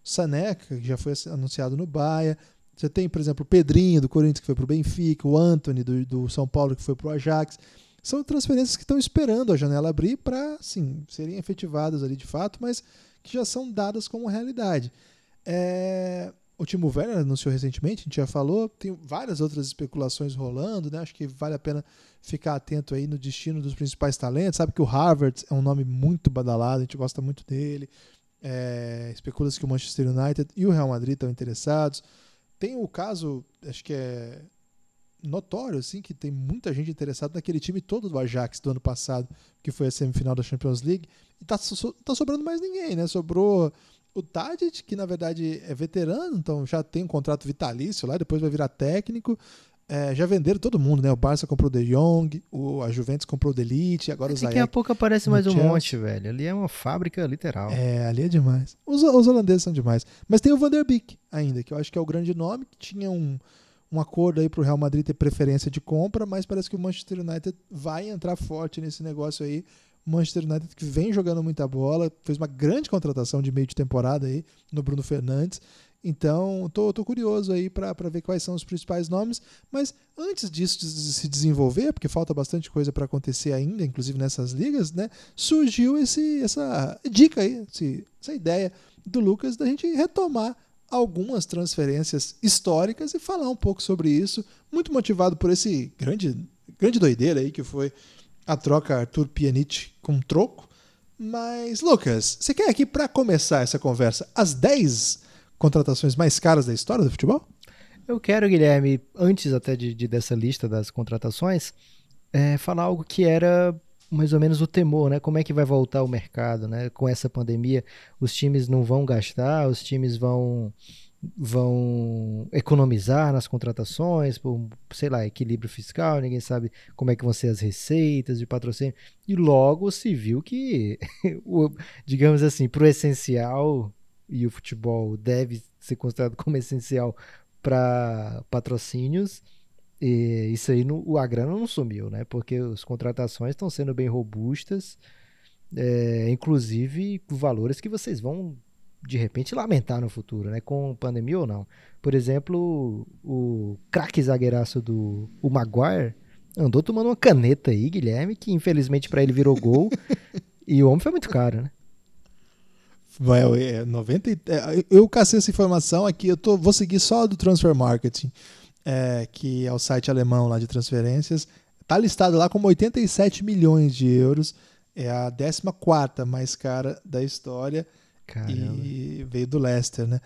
Sané, que já foi anunciado no Bahia. Você tem, por exemplo, o Pedrinho do Corinthians que foi para o Benfica, o Anthony do, do São Paulo que foi para o Ajax. São transferências que estão esperando a janela abrir para, sim, serem efetivadas ali de fato, mas que já são dadas como realidade. É... O Timo Werner anunciou recentemente, a gente já falou, tem várias outras especulações rolando, né? Acho que vale a pena ficar atento aí no destino dos principais talentos. Sabe que o Harvard é um nome muito badalado, a gente gosta muito dele. É... Especula-se que o Manchester United e o Real Madrid estão interessados. Tem o caso, acho que é notório, assim, que tem muita gente interessada naquele time todo do Ajax do ano passado, que foi a semifinal da Champions League. E tá, so, tá sobrando mais ninguém, né? Sobrou o Tadic, que na verdade é veterano, então já tem um contrato vitalício lá, depois vai virar técnico. É, já venderam todo mundo, né? O Barça comprou o De Jong, o, a Juventus comprou o Delite, agora o Zayek. Daqui a pouco aparece mais um Chelsea. monte, velho. Ali é uma fábrica literal. É, ali é demais. Os, os holandeses são demais. Mas tem o Van der Beek ainda, que eu acho que é o grande nome, que tinha um, um acordo aí para o Real Madrid ter preferência de compra, mas parece que o Manchester United vai entrar forte nesse negócio aí. Manchester United que vem jogando muita bola, fez uma grande contratação de meio de temporada aí no Bruno Fernandes. Então, tô, tô curioso aí para ver quais são os principais nomes. Mas antes disso de se desenvolver, porque falta bastante coisa para acontecer ainda, inclusive nessas ligas, né? Surgiu esse, essa dica aí, esse, essa ideia do Lucas da gente retomar algumas transferências históricas e falar um pouco sobre isso. Muito motivado por esse grande, grande doideira aí que foi a troca Arthur Pjanic com troco. Mas, Lucas, você quer aqui para começar essa conversa as 10 contratações mais caras da história do futebol? Eu quero, Guilherme, antes até de, de dessa lista das contratações, é, falar algo que era mais ou menos o temor, né? Como é que vai voltar o mercado, né? Com essa pandemia, os times não vão gastar, os times vão vão economizar nas contratações por, sei lá, equilíbrio fiscal, ninguém sabe como é que vão ser as receitas de patrocínio. E logo se viu que, o, digamos assim, para o essencial, e o futebol deve ser considerado como essencial para patrocínios. E isso aí, no, a grana não sumiu, né? Porque as contratações estão sendo bem robustas, é, inclusive valores que vocês vão de repente lamentar no futuro, né? Com pandemia ou não. Por exemplo, o, craque zagueiraço do o Maguire andou tomando uma caneta aí, Guilherme, que infelizmente para ele virou gol. e o homem foi muito caro, né? Vai, é, 90, é, eu cacei essa informação aqui, eu tô, vou seguir só do Transfer Marketing, é, que é o site alemão lá de transferências. Tá listado lá como 87 milhões de euros. É a 14 mais cara da história. Caramba. E veio do Leicester, né?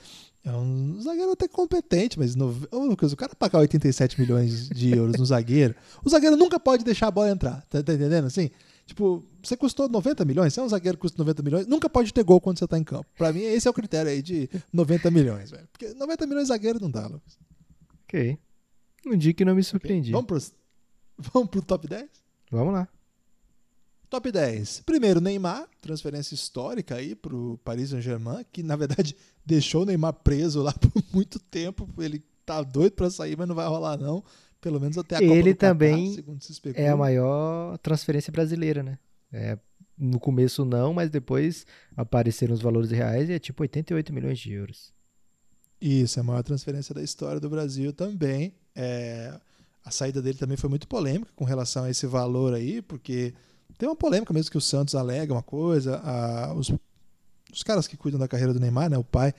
É um zagueiro até competente, mas no, oh, Lucas, o cara pagar 87 milhões de euros no zagueiro, o zagueiro nunca pode deixar a bola entrar. Tá, tá entendendo assim? Tipo, você custou 90 milhões, você é um zagueiro que custa 90 milhões, nunca pode ter gol quando você tá em campo. Pra mim, esse é o critério aí de 90 milhões, velho. Porque 90 milhões de zagueiro não dá, Lucas. Ok. Um dia que não me surpreendi. Okay. Vamos, pro, vamos pro top 10? Vamos lá. Top 10. Primeiro, Neymar, transferência histórica aí pro Paris Saint-Germain, que na verdade deixou o Neymar preso lá por muito tempo. Ele tá doido para sair, mas não vai rolar não. Pelo menos até a Copa Ele também Qatar, segundo se especula. é a maior transferência brasileira, né? É, no começo não, mas depois apareceram os valores reais e é tipo 88 milhões de euros. Isso, é a maior transferência da história do Brasil também. É, a saída dele também foi muito polêmica com relação a esse valor aí, porque tem uma polêmica mesmo que o Santos alega uma coisa, a, os, os caras que cuidam da carreira do Neymar, né, o pai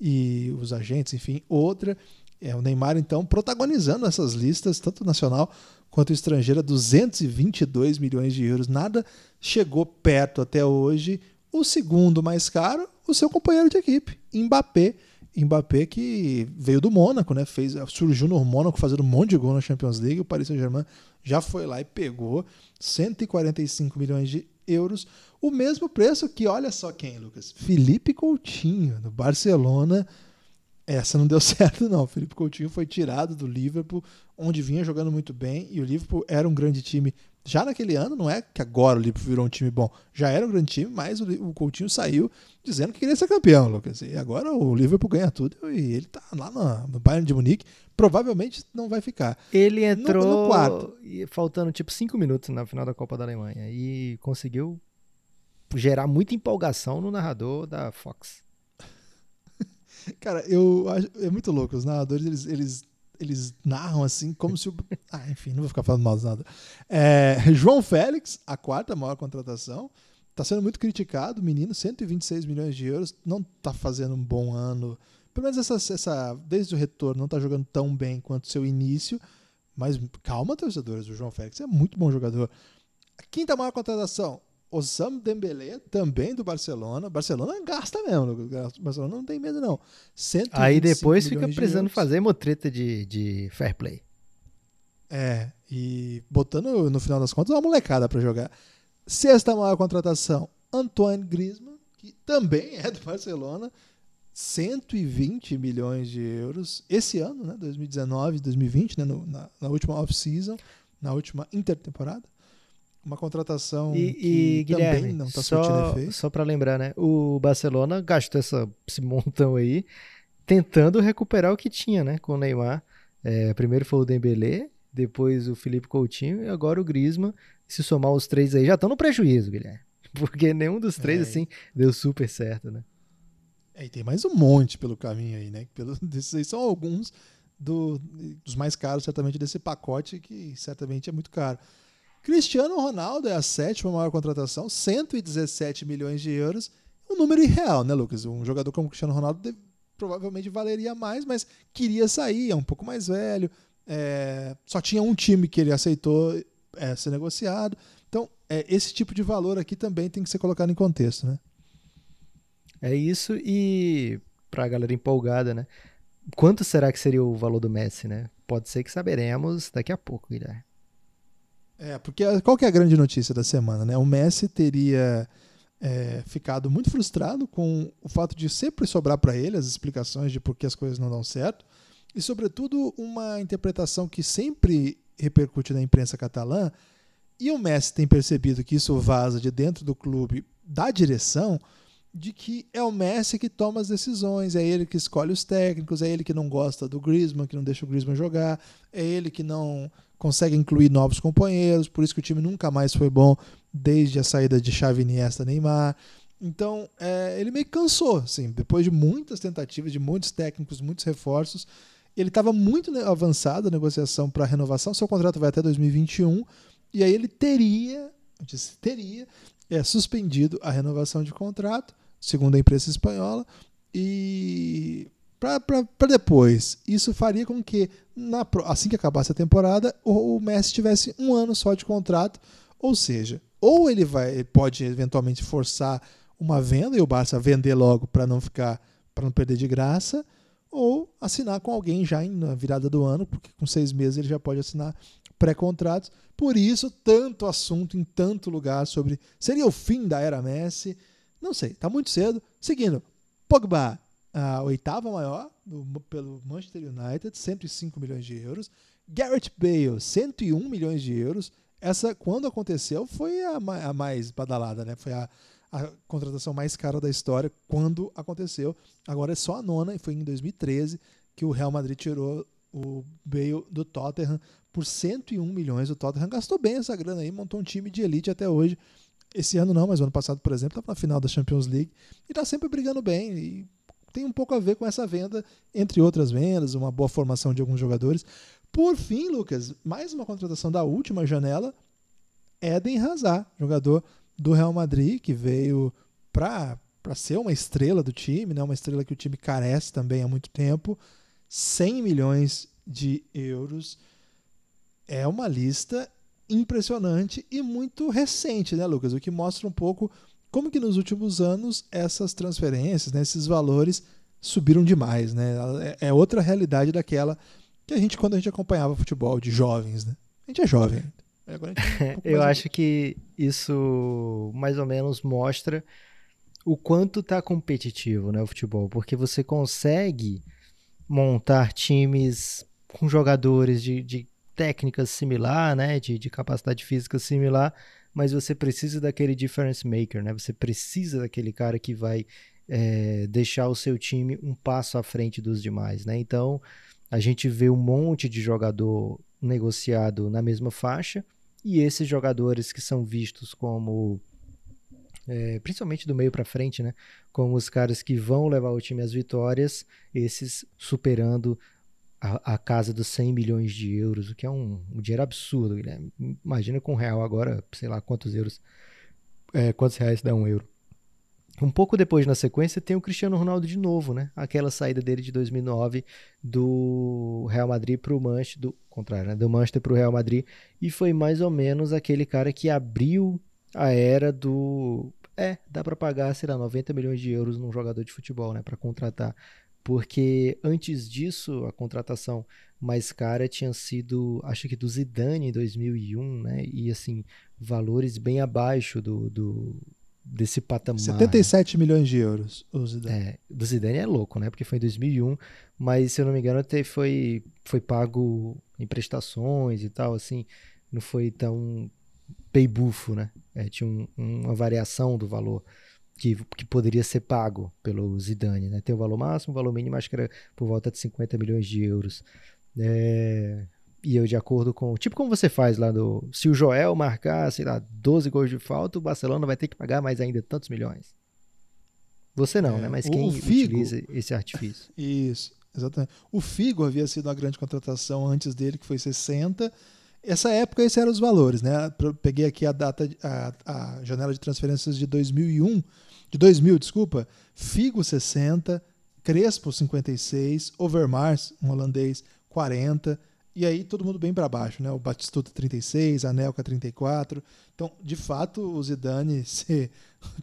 e os agentes, enfim, outra. É o Neymar, então, protagonizando essas listas, tanto nacional quanto estrangeira, 222 milhões de euros. Nada chegou perto até hoje. O segundo mais caro, o seu companheiro de equipe, Mbappé. Mbappé que veio do Mônaco, né? Fez, surgiu no Mônaco fazendo um monte de gol na Champions League. O Paris Saint-Germain já foi lá e pegou 145 milhões de euros. O mesmo preço que, olha só quem, Lucas? Felipe Coutinho, do Barcelona. Essa não deu certo, não. Felipe Coutinho foi tirado do Liverpool, onde vinha jogando muito bem, e o Liverpool era um grande time já naquele ano, não é que agora o Liverpool virou um time bom, já era um grande time, mas o, Coutinho saiu dizendo que queria ser campeão, Lucas. E agora o Liverpool ganha tudo e ele tá lá no Bayern de Munique, provavelmente não vai ficar. Ele entrou no, no quarto. faltando tipo cinco minutos na final da Copa da Alemanha e conseguiu gerar muita empolgação no narrador da Fox. Cara, eu acho, é muito louco. Os narradores, eles, eles eles narram assim, como se o. Ah, enfim, não vou ficar falando mal de nada. É, João Félix, a quarta maior contratação. Está sendo muito criticado, menino, 126 milhões de euros. Não está fazendo um bom ano. Pelo menos essa, essa, desde o retorno, não está jogando tão bem quanto seu início. Mas calma, torcedores. O João Félix é muito bom jogador. A quinta maior contratação, Osam Dembélé, também do Barcelona. Barcelona gasta mesmo. Barcelona não tem medo, não. Aí depois fica precisando de fazer motreta de, de fair play. É, e botando no final das contas uma molecada para jogar. Sexta maior contratação, Antoine Griezmann, que também é do Barcelona. 120 milhões de euros esse ano, né, 2019, 2020, né, no, na, na última off-season, na última intertemporada. Uma contratação e, que e, Guilherme, também não está surtindo efeito. Só para lembrar, né? O Barcelona gastou essa, esse montão aí tentando recuperar o que tinha, né? Com o Neymar. É, primeiro foi o Dembélé, depois o Felipe Coutinho e agora o Griezmann. Se somar os três aí, já estão no prejuízo, Guilherme. Porque nenhum dos três, é. assim, deu super certo, né? É, e tem mais um monte pelo caminho aí, né? Pelo, desses aí são alguns do, dos mais caros, certamente, desse pacote, que certamente é muito caro. Cristiano Ronaldo é a sétima maior contratação, 117 milhões de euros. Um número irreal, né, Lucas? Um jogador como Cristiano Ronaldo deve, provavelmente valeria mais, mas queria sair, é um pouco mais velho. É, só tinha um time que ele aceitou é, ser negociado. Então, é, esse tipo de valor aqui também tem que ser colocado em contexto, né? É isso, e para a galera empolgada, né? Quanto será que seria o valor do Messi, né? Pode ser que saberemos daqui a pouco, Guilherme. É, porque qual que é a grande notícia da semana, né? O Messi teria é, ficado muito frustrado com o fato de sempre sobrar para ele as explicações de por que as coisas não dão certo e, sobretudo, uma interpretação que sempre repercute na imprensa catalã. E o Messi tem percebido que isso vaza de dentro do clube, da direção, de que é o Messi que toma as decisões, é ele que escolhe os técnicos, é ele que não gosta do Griezmann, que não deixa o Griezmann jogar, é ele que não consegue incluir novos companheiros, por isso que o time nunca mais foi bom desde a saída de Xavi Iniesta Neymar. Então, é, ele meio que cansou, assim, depois de muitas tentativas, de muitos técnicos, muitos reforços, ele estava muito avançado a negociação para renovação, seu contrato vai até 2021, e aí ele teria, eu disse teria, é, suspendido a renovação de contrato, segundo a imprensa espanhola, e para depois. Isso faria com que, na, assim que acabasse a temporada, o, o, Messi tivesse um ano só de contrato, ou seja, ou ele vai pode eventualmente forçar uma venda e o Barça vender logo para não ficar para não perder de graça, ou assinar com alguém já na virada do ano, porque com seis meses ele já pode assinar pré-contratos. Por isso, tanto assunto em tanto lugar sobre seria o fim da era Messi. Não sei, tá muito cedo. Seguindo, Pogba, a oitava maior do, pelo Manchester United, 105 milhões de euros. Garrett Bale, 101 milhões de euros. Essa, quando aconteceu, foi a, a mais badalada, né? Foi a, a contratação mais cara da história quando aconteceu. Agora é só a nona, e foi em 2013 que o Real Madrid tirou o Bale do Tottenham por 101 milhões. O Tottenham gastou bem essa grana aí, montou um time de elite até hoje. Esse ano não, mas o ano passado, por exemplo, estava na final da Champions League e está sempre brigando bem. E tem um pouco a ver com essa venda, entre outras vendas, uma boa formação de alguns jogadores. Por fim, Lucas, mais uma contratação da última janela, Eden Hazard, jogador do Real Madrid, que veio para ser uma estrela do time, né? uma estrela que o time carece também há muito tempo. 100 milhões de euros. É uma lista impressionante e muito recente, né, Lucas? O que mostra um pouco como que nos últimos anos essas transferências, né, esses valores subiram demais, né? É, é outra realidade daquela que a gente quando a gente acompanhava futebol de jovens, né? A gente é jovem. É, um Eu acho que isso mais ou menos mostra o quanto está competitivo, né, o futebol, porque você consegue montar times com jogadores de, de técnicas similar, né, de, de capacidade física similar, mas você precisa daquele difference maker, né? Você precisa daquele cara que vai é, deixar o seu time um passo à frente dos demais, né? Então a gente vê um monte de jogador negociado na mesma faixa e esses jogadores que são vistos como é, principalmente do meio para frente, né? Como os caras que vão levar o time às vitórias, esses superando a, a, casa dos 100 milhões de euros, o que é um, um dinheiro absurdo, Guilherme. Imagina com real agora, sei lá quantos euros, é, quantos reais dá um euro. Um pouco depois, na sequência, tem o Cristiano Ronaldo de novo, né? Aquela saída dele de 2009 do Real Madrid para o Manchester, do contrário, né? do Manchester para o Real Madrid, e foi mais ou menos aquele cara que abriu a era do é, dá para pagar, sei lá, 90 milhões de euros num jogador de futebol, né, para contratar porque antes disso a contratação mais cara tinha sido, acho que do Zidane em 2001, né? E assim, valores bem abaixo do, do desse patamar. 77 milhões de euros o Zidane. É, do Zidane é louco, né? Porque foi em 2001, mas se eu não me engano até foi foi pago em prestações e tal, assim, não foi tão peibufo, né? É, tinha um, uma variação do valor que, que poderia ser pago pelo Zidane. Né? Tem o valor máximo, o valor mínimo acho que era por volta de 50 milhões de euros. É, e eu de acordo com. Tipo como você faz lá do. Se o Joel marcar, sei lá, 12 gols de falta, o Barcelona vai ter que pagar mais ainda tantos milhões. Você não, é, né? Mas quem Figo, utiliza esse artifício? Isso, exatamente. O Figo havia sido uma grande contratação antes dele, que foi 60 essa época, esses eram os valores, né? Peguei aqui a data, a, a janela de transferências de 2001, de 2000, desculpa. Figo 60, Crespo 56, Overmars, um holandês, 40. E aí todo mundo bem para baixo, né? O Batistuta 36, a Nelka 34. Então, de fato, o Zidane ser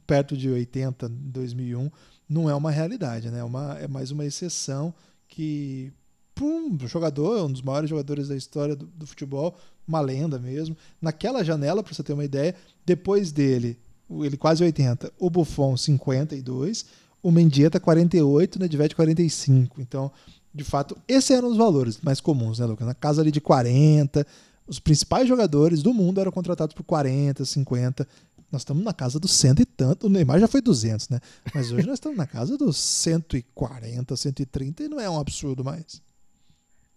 perto de 80 em 2001 não é uma realidade, né? É, uma, é mais uma exceção que um jogador, um dos maiores jogadores da história do, do futebol, uma lenda mesmo. Naquela janela, para você ter uma ideia, depois dele, ele quase 80, o Buffon 52, o Mendieta 48, o Nedved 45. Então, de fato, esses eram os valores mais comuns, né, Lucas? Na casa ali de 40, os principais jogadores do mundo eram contratados por 40, 50. Nós estamos na casa dos cento e tanto. O Neymar já foi 200, né? Mas hoje nós estamos na casa dos 140, 130 e não é um absurdo mais.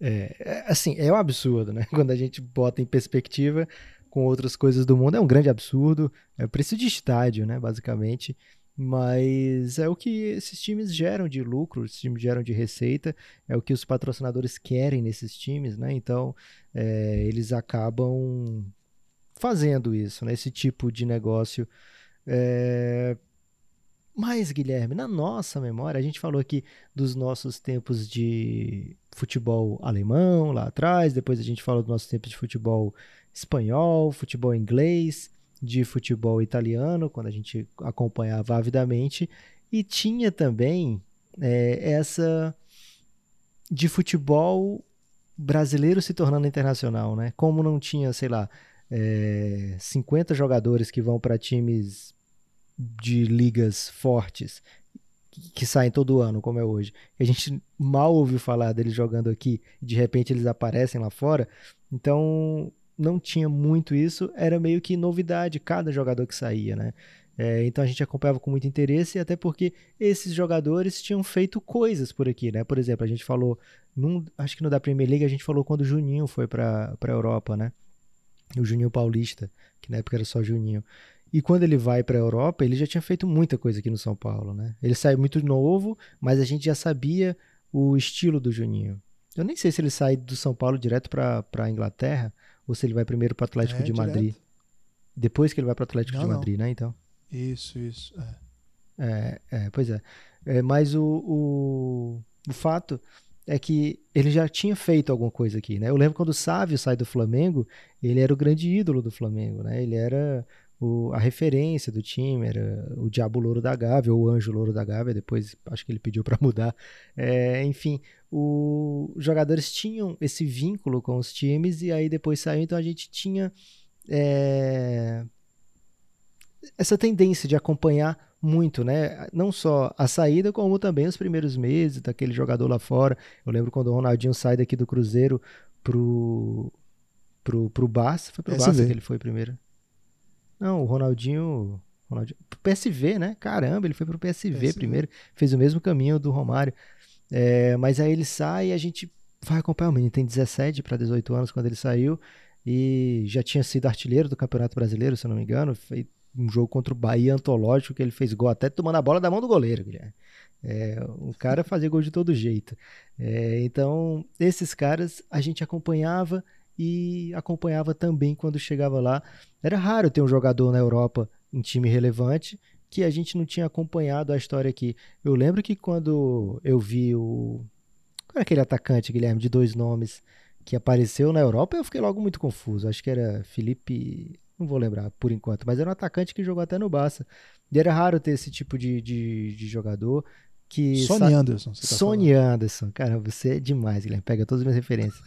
É, é, assim, é um absurdo, né? Quando a gente bota em perspectiva com outras coisas do mundo, é um grande absurdo. É preço de estádio, né? Basicamente. Mas é o que esses times geram de lucro, esses times geram de receita, é o que os patrocinadores querem nesses times, né? Então, é, eles acabam fazendo isso, né? Esse tipo de negócio. É... Mas, Guilherme, na nossa memória, a gente falou aqui dos nossos tempos de futebol alemão lá atrás, depois a gente falou dos nossos tempos de futebol espanhol, futebol inglês de futebol italiano, quando a gente acompanhava avidamente, e tinha também é, essa de futebol brasileiro se tornando internacional, né? Como não tinha, sei lá, é, 50 jogadores que vão para times de ligas fortes que, saem todo ano, como é hoje, a gente mal ouviu falar deles jogando aqui, de repente eles aparecem lá fora. Então, não tinha muito isso, era meio que novidade cada jogador que saía, né? É, então a gente acompanhava com muito interesse, até porque esses jogadores tinham feito coisas por aqui, né? Por exemplo, a gente falou, num, acho que no da Premier League, a gente falou quando o Juninho foi para a Europa, né? O Juninho Paulista, que na época era só Juninho. E quando ele vai para a Europa, ele já tinha feito muita coisa aqui no São Paulo, né? Ele saiu muito novo, mas a gente já sabia o estilo do Juninho. Eu nem sei se ele sai do São Paulo direto para a Inglaterra, ou se ele vai primeiro para o Atlético é, de Madrid. Direto. Depois que ele vai para o Atlético não, de Madrid, não. né? Então. Isso, isso. É, é, é pois é. é mas o, o, o, fato é que ele já tinha feito alguma coisa aqui, né? Eu lembro quando o Sávio sai do Flamengo, ele era o grande ídolo do Flamengo, né? Ele era o, a referência do time, era o Diabo Louro da Gávea, ou o Anjo Louro da Gávea, depois acho que ele pediu para mudar. É, enfim, o, os jogadores tinham esse vínculo com os times e aí depois saiu, então a gente tinha é, essa tendência de acompanhar muito, né? Não só a saída, como também os primeiros meses daquele jogador lá fora. Eu lembro quando o Ronaldinho sai daqui do Cruzeiro pro, pro, pro Barça. Foi pro PSV. Barça que ele foi primeiro. Não, o Ronaldinho. Ronaldinho PSV, né? Caramba, ele foi pro PSV, PSV. primeiro. Fez o mesmo caminho do Romário. É, mas aí ele sai e a gente vai acompanhar o menino. Tem 17 para 18 anos quando ele saiu e já tinha sido artilheiro do Campeonato Brasileiro, se eu não me engano. Fez um jogo contra o Bahia antológico que ele fez gol até tomando a bola da mão do goleiro, Guilherme. É, o cara fazia gol de todo jeito. É, então, esses caras a gente acompanhava e acompanhava também quando chegava lá. Era raro ter um jogador na Europa em time relevante que a gente não tinha acompanhado a história aqui. Eu lembro que quando eu vi o. Qual era aquele atacante, Guilherme, de dois nomes, que apareceu na Europa, eu fiquei logo muito confuso. Acho que era Felipe. Não vou lembrar por enquanto, mas era um atacante que jogou até no Barça. E era raro ter esse tipo de, de, de jogador. Que Sony Anderson. Tá Sony falando. Anderson. Cara, você é demais, Guilherme. Pega todas as minhas referências.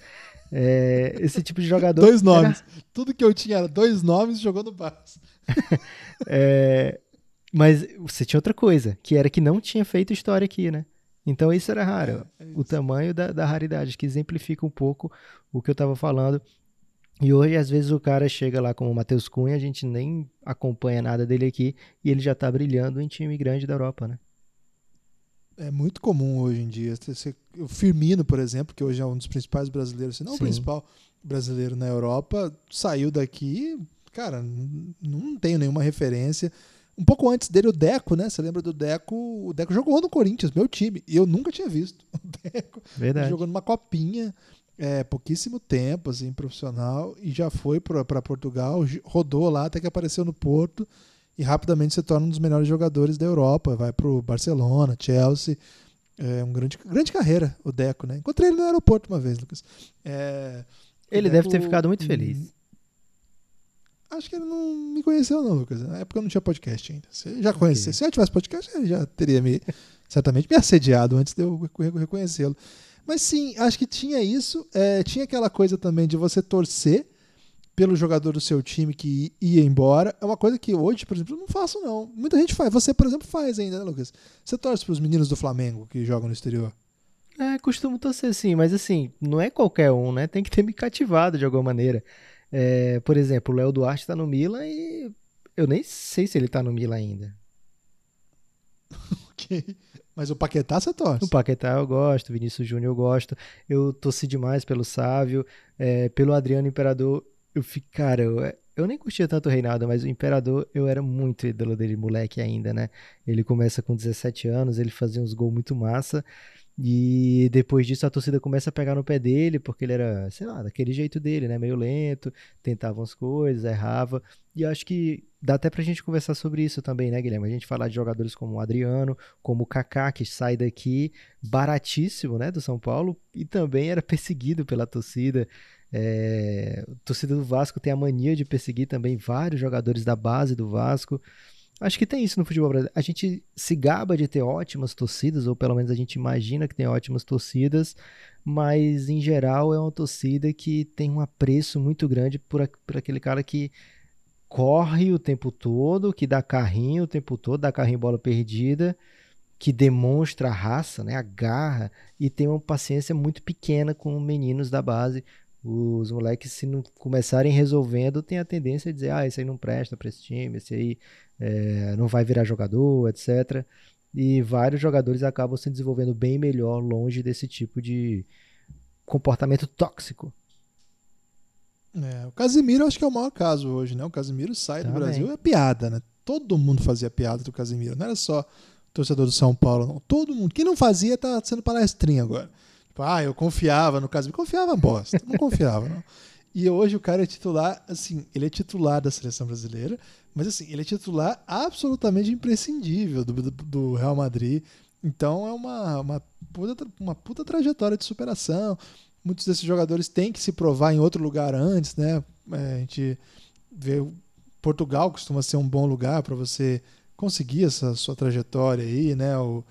É, esse tipo de jogador. dois nomes. Era... Tudo que eu tinha era dois nomes jogou no Barça. é, mas você tinha outra coisa, que era que não tinha feito história aqui, né? Então isso era raro. É, é isso. O tamanho da, da, raridade, que exemplifica um pouco o que eu estava falando. E hoje, às vezes, o cara chega lá como o Matheus Cunha, a gente nem acompanha nada dele aqui, e ele já está brilhando em time grande da Europa, né? É muito comum hoje em dia. O Firmino, por exemplo, que hoje é um dos principais brasileiros, se não Sim. o principal brasileiro na Europa, saiu daqui, cara, não tenho nenhuma referência. Um pouco antes dele, o Deco, né? Você lembra do Deco? O Deco jogou no Corinthians, meu time. E eu nunca tinha visto o Deco. Verdade. Jogou numa copinha, é, pouquíssimo tempo, assim, profissional. E já foi para Portugal, rodou lá até que apareceu no Porto. E rapidamente se torna um dos melhores jogadores da Europa. Vai para o Barcelona, Chelsea. É um grande, grande carreira, o Deco, né? Encontrei ele no aeroporto uma vez, Lucas. É, ele Deco, deve ter ficado muito feliz. Acho que ele não me conheceu, não, Lucas. Na época eu não tinha podcast ainda. Você já conhecia. Okay. Se eu tivesse podcast, ele já teria me, certamente me assediado antes de eu reconhecê-lo. Mas sim, acho que tinha isso. É, tinha aquela coisa também de você torcer pelo jogador do seu time que ia embora. É uma coisa que hoje, por exemplo, eu não faço, não. Muita gente faz. Você, por exemplo, faz ainda, né, Lucas? Você torce para os meninos do Flamengo que jogam no exterior? É, costumo torcer sim, mas assim, não é qualquer um, né? Tem que ter me cativado de alguma maneira. É, por exemplo, o Léo Duarte está no Milan e Eu nem sei se ele tá no Milan ainda. ok. Mas o Paquetá você torce? O Paquetá eu gosto, o Vinícius Júnior eu gosto. Eu torci demais pelo Sávio, é, pelo Adriano Imperador. Eu fico, cara, eu, eu nem curtia tanto o Reinaldo, mas o Imperador eu era muito ídolo dele, moleque ainda, né? Ele começa com 17 anos, ele fazia uns gols muito massa. E depois disso a torcida começa a pegar no pé dele, porque ele era, sei lá, daquele jeito dele, né? Meio lento, tentava umas coisas, errava. E acho que dá até pra gente conversar sobre isso também, né, Guilherme? A gente falar de jogadores como o Adriano, como o Kaká, que sai daqui baratíssimo, né, do São Paulo, e também era perseguido pela torcida. É, a torcida do Vasco tem a mania de perseguir também vários jogadores da base do Vasco. Acho que tem isso no futebol brasileiro. A gente se gaba de ter ótimas torcidas, ou pelo menos a gente imagina que tem ótimas torcidas, mas em geral é uma torcida que tem um apreço muito grande por, por aquele cara que corre o tempo todo, que dá carrinho o tempo todo, dá carrinho bola perdida, que demonstra a raça, né, a garra, e tem uma paciência muito pequena com meninos da base. Os moleques, se não começarem resolvendo, tem a tendência a dizer: ah, esse aí não presta para esse time, esse aí é, não vai virar jogador, etc. E vários jogadores acabam se desenvolvendo bem melhor longe desse tipo de comportamento tóxico. É, o Casimiro acho que é o maior caso hoje, né? O Casimiro sai Também. do Brasil, é piada, né? Todo mundo fazia piada do Casimiro, não era só torcedor do São Paulo, não. Todo mundo. Quem não fazia tá sendo palestrinha agora. Tipo, ah, eu confiava no Casimiro. Confiava bosta, não confiava, não. E hoje o cara é titular, assim, ele é titular da seleção brasileira, mas assim, ele é titular absolutamente imprescindível do, do, do Real Madrid. Então é uma, uma, puta, uma puta trajetória de superação. Muitos desses jogadores têm que se provar em outro lugar antes, né? É, a gente vê Portugal costuma ser um bom lugar para você conseguir essa sua trajetória aí, né? O,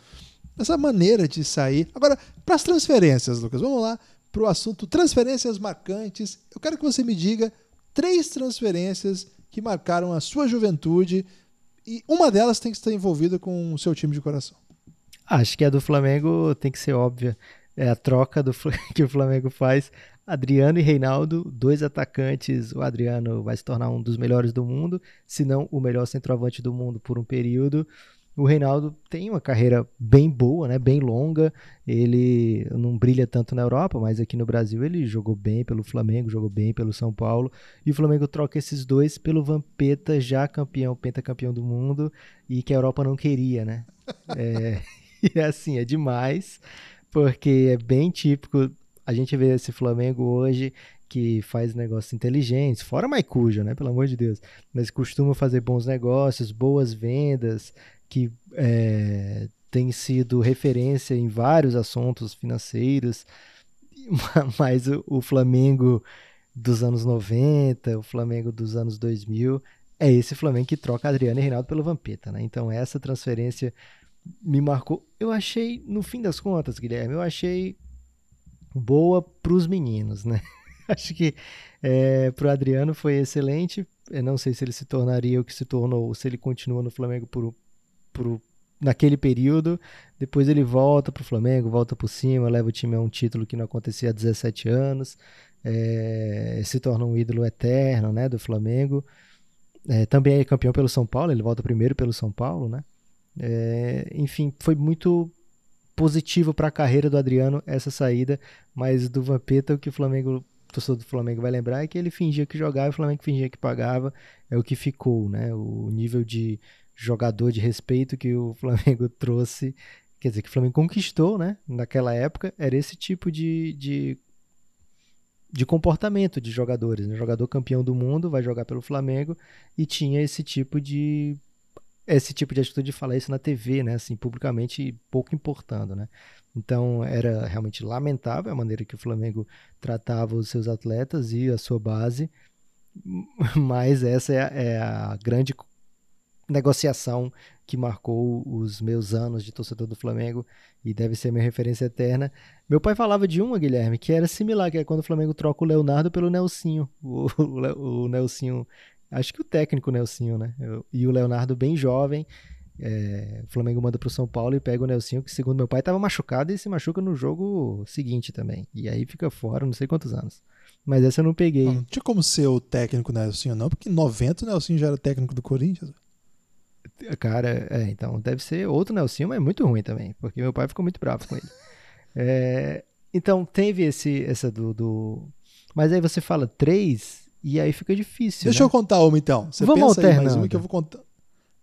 essa maneira de sair. Agora, para as transferências, Lucas, vamos lá para o assunto transferências marcantes. Eu quero que você me diga três transferências que marcaram a sua juventude e uma delas tem que estar envolvida com o seu time de coração. Acho que a do Flamengo tem que ser óbvia. É a troca do, que o Flamengo faz. Adriano e Reinaldo, dois atacantes. O Adriano vai se tornar um dos melhores do mundo, se não o melhor centroavante do mundo por um período. O Reinaldo tem uma carreira bem boa, né, bem longa. Ele não brilha tanto na Europa, mas aqui no Brasil ele jogou bem pelo Flamengo, jogou bem pelo São Paulo. E o Flamengo troca esses dois pelo Vampeta, já campeão, pentacampeão do mundo, e que a Europa não queria, né? É, e assim, é demais, porque é bem típico. A gente vê esse Flamengo hoje que faz negócios inteligentes, fora Maicuja, né? Pelo amor de Deus. Mas costuma fazer bons negócios, boas vendas, que é, tem sido referência em vários assuntos financeiros, mas o, o, Flamengo dos anos 90, o Flamengo dos anos 2000, é esse Flamengo que troca Adriano e Reinaldo pelo Vampeta, né? Então essa transferência me marcou. Eu achei, no fim das contas, Guilherme, eu achei boa para os meninos, né? Acho que é, para o Adriano foi excelente. Eu não sei se ele se tornaria o que se tornou, ou se ele continua no Flamengo por, pro, naquele período. Depois ele volta para o Flamengo, volta por cima, leva o time a um título que não acontecia há 17 anos. É, se torna um ídolo eterno né, do Flamengo. É, também é campeão pelo São Paulo, ele volta primeiro pelo São Paulo. Né? É, enfim, foi muito positivo para a carreira do Adriano essa saída, mas do Vampeta o que o Flamengo o torcedor do Flamengo vai lembrar é que ele fingia que jogava e o Flamengo fingia que pagava, é o que ficou, né? O nível de jogador de respeito que o Flamengo trouxe, quer dizer, que o Flamengo conquistou, né? Naquela época, era esse tipo de, de, de comportamento de jogadores. Né? Jogador campeão do mundo vai jogar pelo Flamengo e tinha esse tipo de esse tipo de atitude de falar isso na TV, né, assim, publicamente pouco importando, né? Então era realmente lamentável a maneira que o Flamengo tratava os seus atletas e a sua base, mas essa é a, é a grande negociação que marcou os meus anos de torcedor do Flamengo e deve ser minha referência eterna. Meu pai falava de uma, Guilherme, que era similar, que é quando o Flamengo troca o Leonardo pelo Nelsinho. O, o, o Nelsinho, acho que o técnico Nelsinho, né? E o Leonardo bem jovem, É, o Flamengo manda pro São Paulo e pega o Nelsinho, que segundo meu pai estava machucado e se machuca no jogo seguinte também. E aí fica fora não sei quantos anos. Mas essa eu não peguei. Não, não tinha como ser o técnico Nelsinho, não, porque em 90 o Nelsinho já era técnico do Corinthians. Cara, é, então deve ser outro Nelsinho, mas muito ruim também, porque meu pai ficou muito bravo com ele. É, então teve esse, essa do, do, Mas aí você fala três e aí fica difícil. Deixa né? eu contar uma então. Você Vamos pensa aí mais uma que eu vou contar.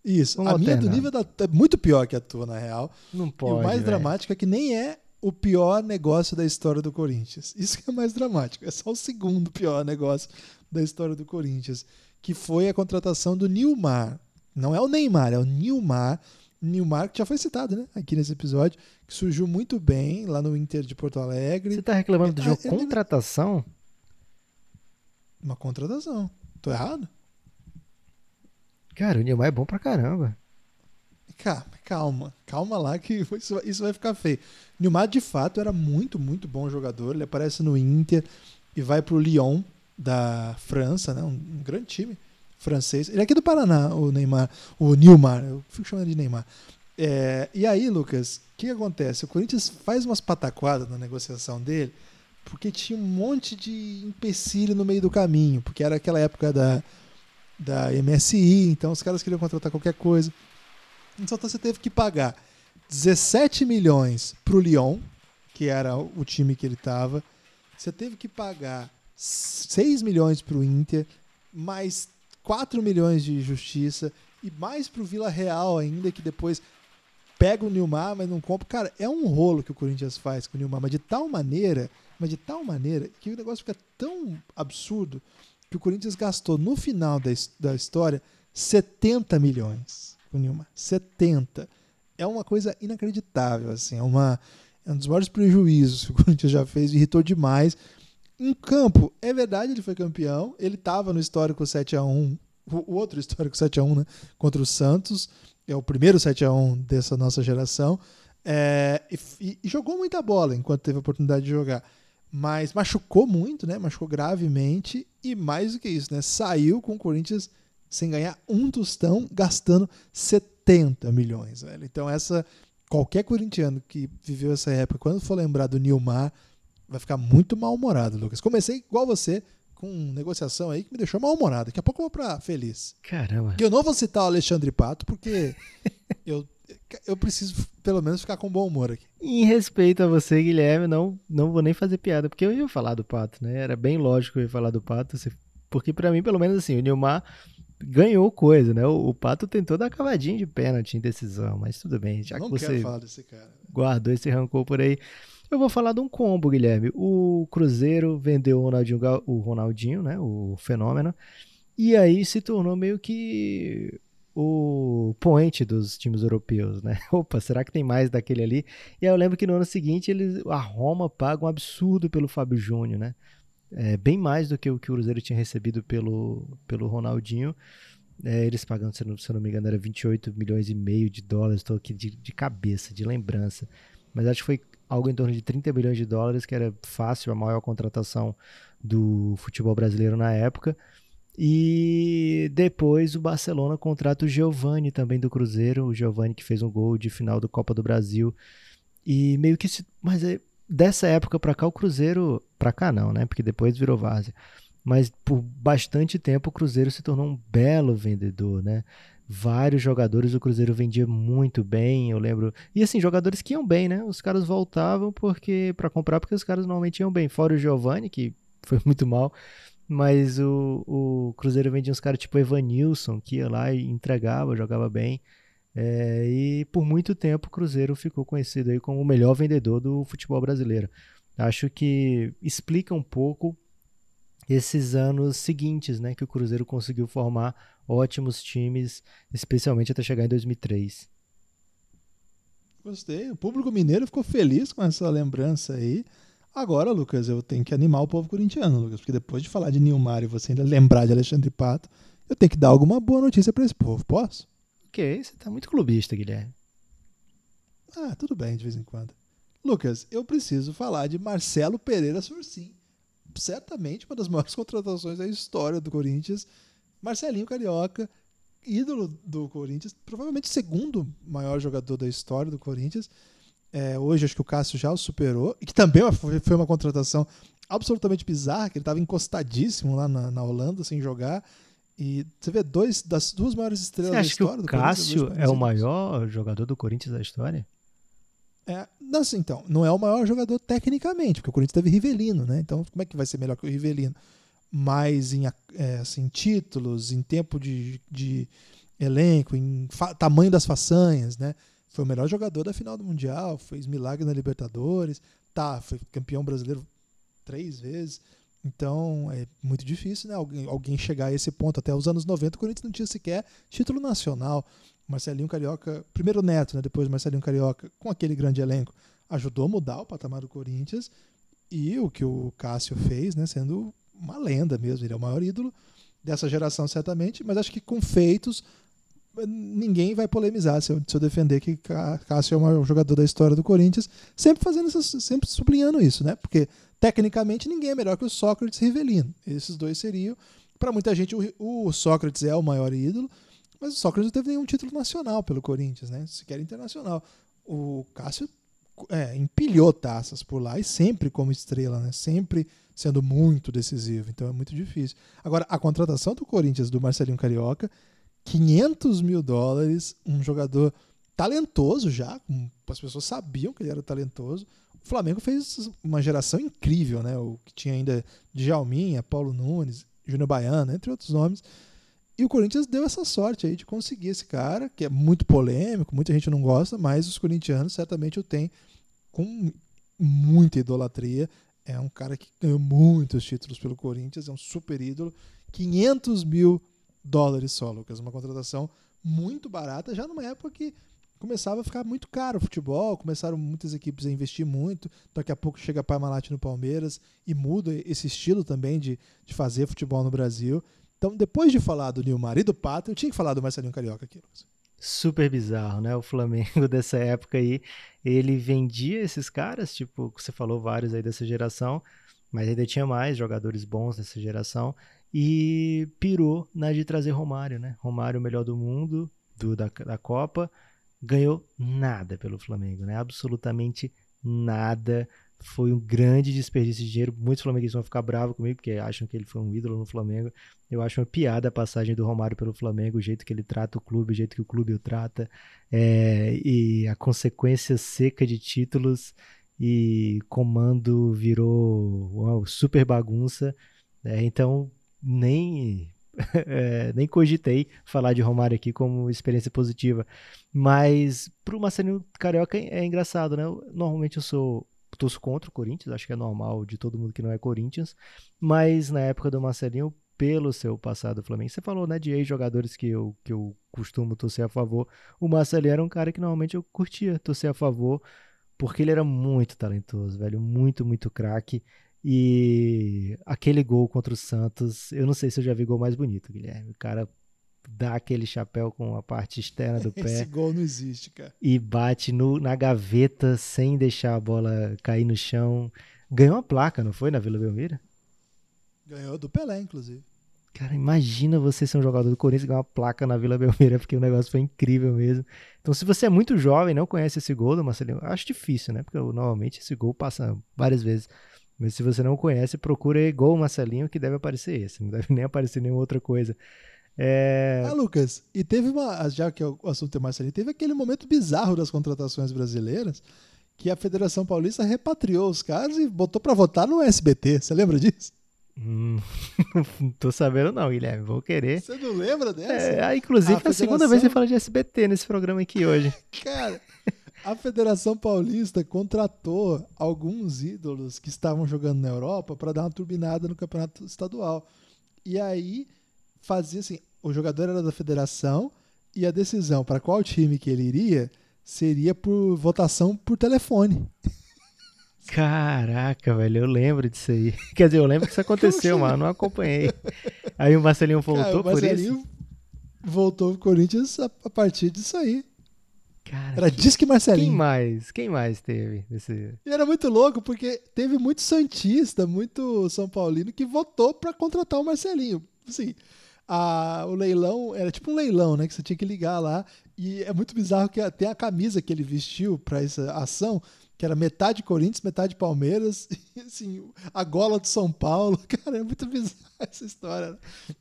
Isso, Vamos a minha alternando. do nível da, é muito pior que a tua, na real. Não e pode. o mais velho. dramático é que nem é o pior negócio da história do Corinthians. Isso que é mais dramático. É só o segundo pior negócio da história do Corinthians, que foi a contratação do Nilmar. Não é o Neymar, é o Nilmar. Nilmar, que já foi citado né, aqui nesse episódio, que surgiu muito bem lá no Inter de Porto Alegre. Você tá reclamando do Ah, jogo eu nem- contratação? Uma contratação. Tô errado? Cara, o Neymar é bom pra caramba. Calma, calma, calma lá que isso, vai- isso vai ficar feio. Nilmar, de fato, era muito, muito bom jogador. Ele aparece no Inter e vai pro Lyon da França, né? Um, um grande time francês. Ele é aqui do Paraná, o Neymar, o Nilmar, eu fico chamando de Neymar. É, e aí, Lucas, o que acontece? O Corinthians faz umas pataquadas na negociação dele, porque tinha um monte de empecilho no meio do caminho, porque era aquela época da, da MSI, então os caras queriam contratar qualquer coisa. Então você teve que pagar 17 milhões pro Lyon, que era o time que ele estava. Você teve que pagar 6 milhões pro Inter, mais 4 milhões de justiça e mais pro Vila Real ainda, que depois pega o Nilmar, mas não compra. Cara, é um rolo que o Corinthians faz com o Nilmar, mas de tal maneira, mas de tal maneira que o negócio fica tão absurdo que o Corinthians gastou no final da, da história 70 milhões com o Nilmar. 70. É uma coisa inacreditável, assim, é, uma, é um dos maiores prejuízos que o Corinthians já fez, irritou demais. Em campo, é verdade, ele foi campeão, ele estava no histórico 7x1, o o outro histórico 7x1, né, contra o Santos, é o primeiro 7x1 dessa nossa geração, é, e- e jogou muita bola enquanto teve a oportunidade de jogar. Mas machucou muito, né? Machucou gravemente. E mais do que isso, né? Saiu com o Corinthians sem ganhar um tostão, gastando 70 milhões, velho. Então, essa. Qualquer corintiano que viveu essa época, quando for lembrar do Nilmar, vai ficar muito mal-humorado, Lucas. Comecei igual você, com negociação aí que me deixou mal-humorado. Daqui a pouco eu vou pra feliz. Caramba. Eu não vou citar o Alexandre Pato, porque eu, eu preciso, pelo menos, ficar com bom humor aqui. Em respeito a você, Guilherme, não, não vou nem fazer piada, porque eu ia falar do Pato, né? Era bem lógico que eu ia falar do Pato, porque pra mim, pelo menos assim, o Nilmar ganhou coisa, né? O, o Pato tentou dar cavadinha de pênalti em decisão, mas tudo bem, já não que você falar desse cara. guardou esse rancor por aí. Eu vou falar de um combo, Guilherme. O Cruzeiro vendeu o Ronaldinho, o Ronaldinho, né? O fenômeno. E aí se tornou meio que o point dos times europeus, né? Opa, será que tem mais daquele ali? E aí eu lembro que no ano seguinte eles, a Roma paga um absurdo pelo Fábio Júnior, né? É, bem mais do que o que o Cruzeiro tinha recebido pelo, pelo Ronaldinho. É, eles pagando, se se eu não me engano, era 28 milhões e meio de dólares. Estou aqui de, de cabeça, de lembrança. Mas acho que foi algo em torno de 30 milhões de dólares, que era fácil, a maior contratação do futebol brasileiro na época. E depois o Barcelona contrata o Giovani também do Cruzeiro, o Giovani que fez um gol de final do Copa do Brasil. E meio que se, mas é, dessa época pra cá o Cruzeiro, pra cá não, né? Porque depois virou várzea. Mas por bastante tempo o Cruzeiro se tornou um belo vendedor, né? Vários jogadores o Cruzeiro vendia muito bem, eu lembro. E assim, jogadores que iam bem, né? Os caras voltavam porque para comprar porque os caras normalmente iam bem. Fora o Giovani, que foi muito mal. Mas o, o Cruzeiro vendia uns caras tipo Evanilson, que ia lá e entregava, jogava bem. É, e por muito tempo o Cruzeiro ficou conhecido aí como o melhor vendedor do futebol brasileiro. Acho que explica um pouco esses anos seguintes, né, que o Cruzeiro conseguiu formar ótimos times, especialmente até chegar em 2003. Gostei. O público mineiro ficou feliz com essa lembrança aí. Agora, Lucas, eu tenho que animar o povo corintiano, Lucas, porque depois de falar de Nilmar e você ainda lembrar de Alexandre Pato, eu tenho que dar alguma boa notícia para esse povo. Posso? Ok, você tá muito clubista, Guilherme. Ah, tudo bem, de vez em quando. Lucas, eu preciso falar de Marcelo Pereira Sursim. Certamente uma das maiores contratações da história do Corinthians. Marcelinho Carioca ídolo do Corinthians, provavelmente o segundo maior jogador da história do Corinthians. É, hoje acho que o Cássio já o superou, e que também foi uma contratação absolutamente bizarra, que ele estava encostadíssimo lá na, na, Holanda, sem jogar. E você vê dois das duas maiores estrelas da história do Corinthians. Você acha que o Cássio é o maior jogador do Corinthians da história? É, assim, então, não é o maior jogador tecnicamente, porque o Corinthians teve Rivelino, né? Então, como é que vai ser melhor que o Rivelino? Mas em é, assim, títulos, em tempo de, de elenco, em tamanho das façanhas, né? Foi o melhor jogador da final do Mundial, fez milagre na Libertadores, tá, foi campeão brasileiro três vezes. Então é muito difícil né, alguém, alguém chegar a esse ponto. Até os anos 90 o Corinthians não tinha sequer título nacional. Marcelinho Carioca, primeiro Neto, né, depois Marcelinho Carioca, com aquele grande elenco, ajudou a mudar o patamar do Corinthians. E o que o Cássio fez, né, sendo uma lenda mesmo, ele é o maior ídolo dessa geração, certamente, mas acho que com feitos ninguém vai polemizar se eu, se eu defender que Cássio é o maior jogador da história do Corinthians, sempre fazendo isso, sempre sublinhando isso, né? Porque tecnicamente ninguém é melhor que o Sócrates e Rivelino. Esses dois seriam, para muita gente, o, o Sócrates é o maior ídolo, mas o Sócrates não teve nenhum título nacional pelo Corinthians, né? Sequer internacional. O Cássio é, empilhou taças por lá e sempre como estrela, né? Sempre sendo muito decisivo. Então é muito difícil. Agora, a contratação do Corinthians do Marcelinho Carioca, 500 mil dólares, um jogador talentoso já, as pessoas sabiam que ele era talentoso. O Flamengo fez uma geração incrível, né? O que tinha ainda Djalminha, Paulo Nunes, Júnior Baiano, entre outros nomes. E o Corinthians deu essa sorte aí de conseguir esse cara, que é muito polêmico, muita gente não gosta, mas os corintianos certamente o têm com muita idolatria. É um cara que ganhou muitos títulos pelo Corinthians, é um super ídolo. 500 mil dólares só, Lucas. Uma contratação muito barata, já numa época que começava a ficar muito caro o futebol, começaram muitas equipes a investir muito. Daqui a pouco chega Parmalat no Palmeiras e muda esse estilo também de, de fazer futebol no Brasil. Então, depois de falar do Nilmar e do Pato, eu tinha que falar do Marcelinho Carioca aqui, Lucas. Super bizarro, né? O Flamengo dessa época aí, ele vendia esses caras, tipo, você falou vários aí dessa geração, mas ainda tinha mais jogadores bons dessa geração e pirou na de trazer Romário, né? Romário, o melhor do mundo, do, da, da Copa, ganhou nada pelo Flamengo, né? Absolutamente nada foi um grande desperdício de dinheiro. Muitos flamenguistas vão ficar bravos comigo, porque acham que ele foi um ídolo no Flamengo. Eu acho uma piada a passagem do Romário pelo Flamengo, o jeito que ele trata o clube, o jeito que o clube o trata, é, e a consequência seca de títulos e comando virou uma super bagunça. É, então, nem é, nem cogitei falar de Romário aqui como experiência positiva. Mas pro Marcelinho Carioca é engraçado, né? normalmente eu sou torço contra o Corinthians, acho que é normal de todo mundo que não é Corinthians, mas na época do Marcelinho, pelo seu passado Flamengo, você falou, né, de ex-jogadores que eu, que eu costumo torcer a favor, o Marcelinho era um cara que normalmente eu curtia torcer a favor, porque ele era muito talentoso, velho, muito, muito craque, e aquele gol contra o Santos, eu não sei se eu já vi gol mais bonito, Guilherme, o cara dá aquele chapéu com a parte externa do pé. Esse gol não existe, cara. E bate no, na gaveta sem deixar a bola cair no chão. Ganhou uma placa, não foi, na Vila Belmiro? Ganhou do Pelé, inclusive. Cara, imagina você ser um jogador do Corinthians e ganhar uma placa na Vila Belmiro, porque o negócio foi incrível mesmo. Então, se você é muito jovem e não conhece esse gol do Marcelinho, acho difícil, né? Porque normalmente esse gol passa várias vezes. Mas se você não conhece, procura aí gol Marcelinho, que deve aparecer esse. Não deve nem aparecer nenhuma outra coisa. É... Ah, Lucas, e teve uma. Já que o assunto é mais ali, teve aquele momento bizarro das contratações brasileiras que a Federação Paulista repatriou os caras e botou para votar no SBT. Você lembra disso? Hum, não tô sabendo não, Guilherme. Vou querer. Você não lembra dessa? É, ah, inclusive, a, a Federação... segunda vez que você fala de SBT nesse programa aqui hoje. Cara, a Federação Paulista contratou alguns ídolos que estavam jogando na Europa para dar uma turbinada no campeonato estadual. E aí fazia assim, o jogador era da federação e a decisão para qual time que ele iria seria por votação por telefone. Caraca, velho, eu lembro disso aí. Quer dizer, eu lembro que isso aconteceu, mas não acompanhei. Aí o Marcelinho voltou Cara, o Marcelinho por isso? voltou pro Corinthians a, a partir disso aí. Cara, era que, Disque Marcelinho. Quem mais? Quem mais teve? Esse... E era muito louco, porque teve muito Santista, muito São Paulino que votou para contratar o Marcelinho. Assim, a, o leilão era tipo um leilão, né? Que você tinha que ligar lá. E é muito bizarro que tem a camisa que ele vestiu para essa ação, que era metade Corinthians, metade Palmeiras, e assim, a gola do São Paulo. Cara, é muito bizarro essa história. Né?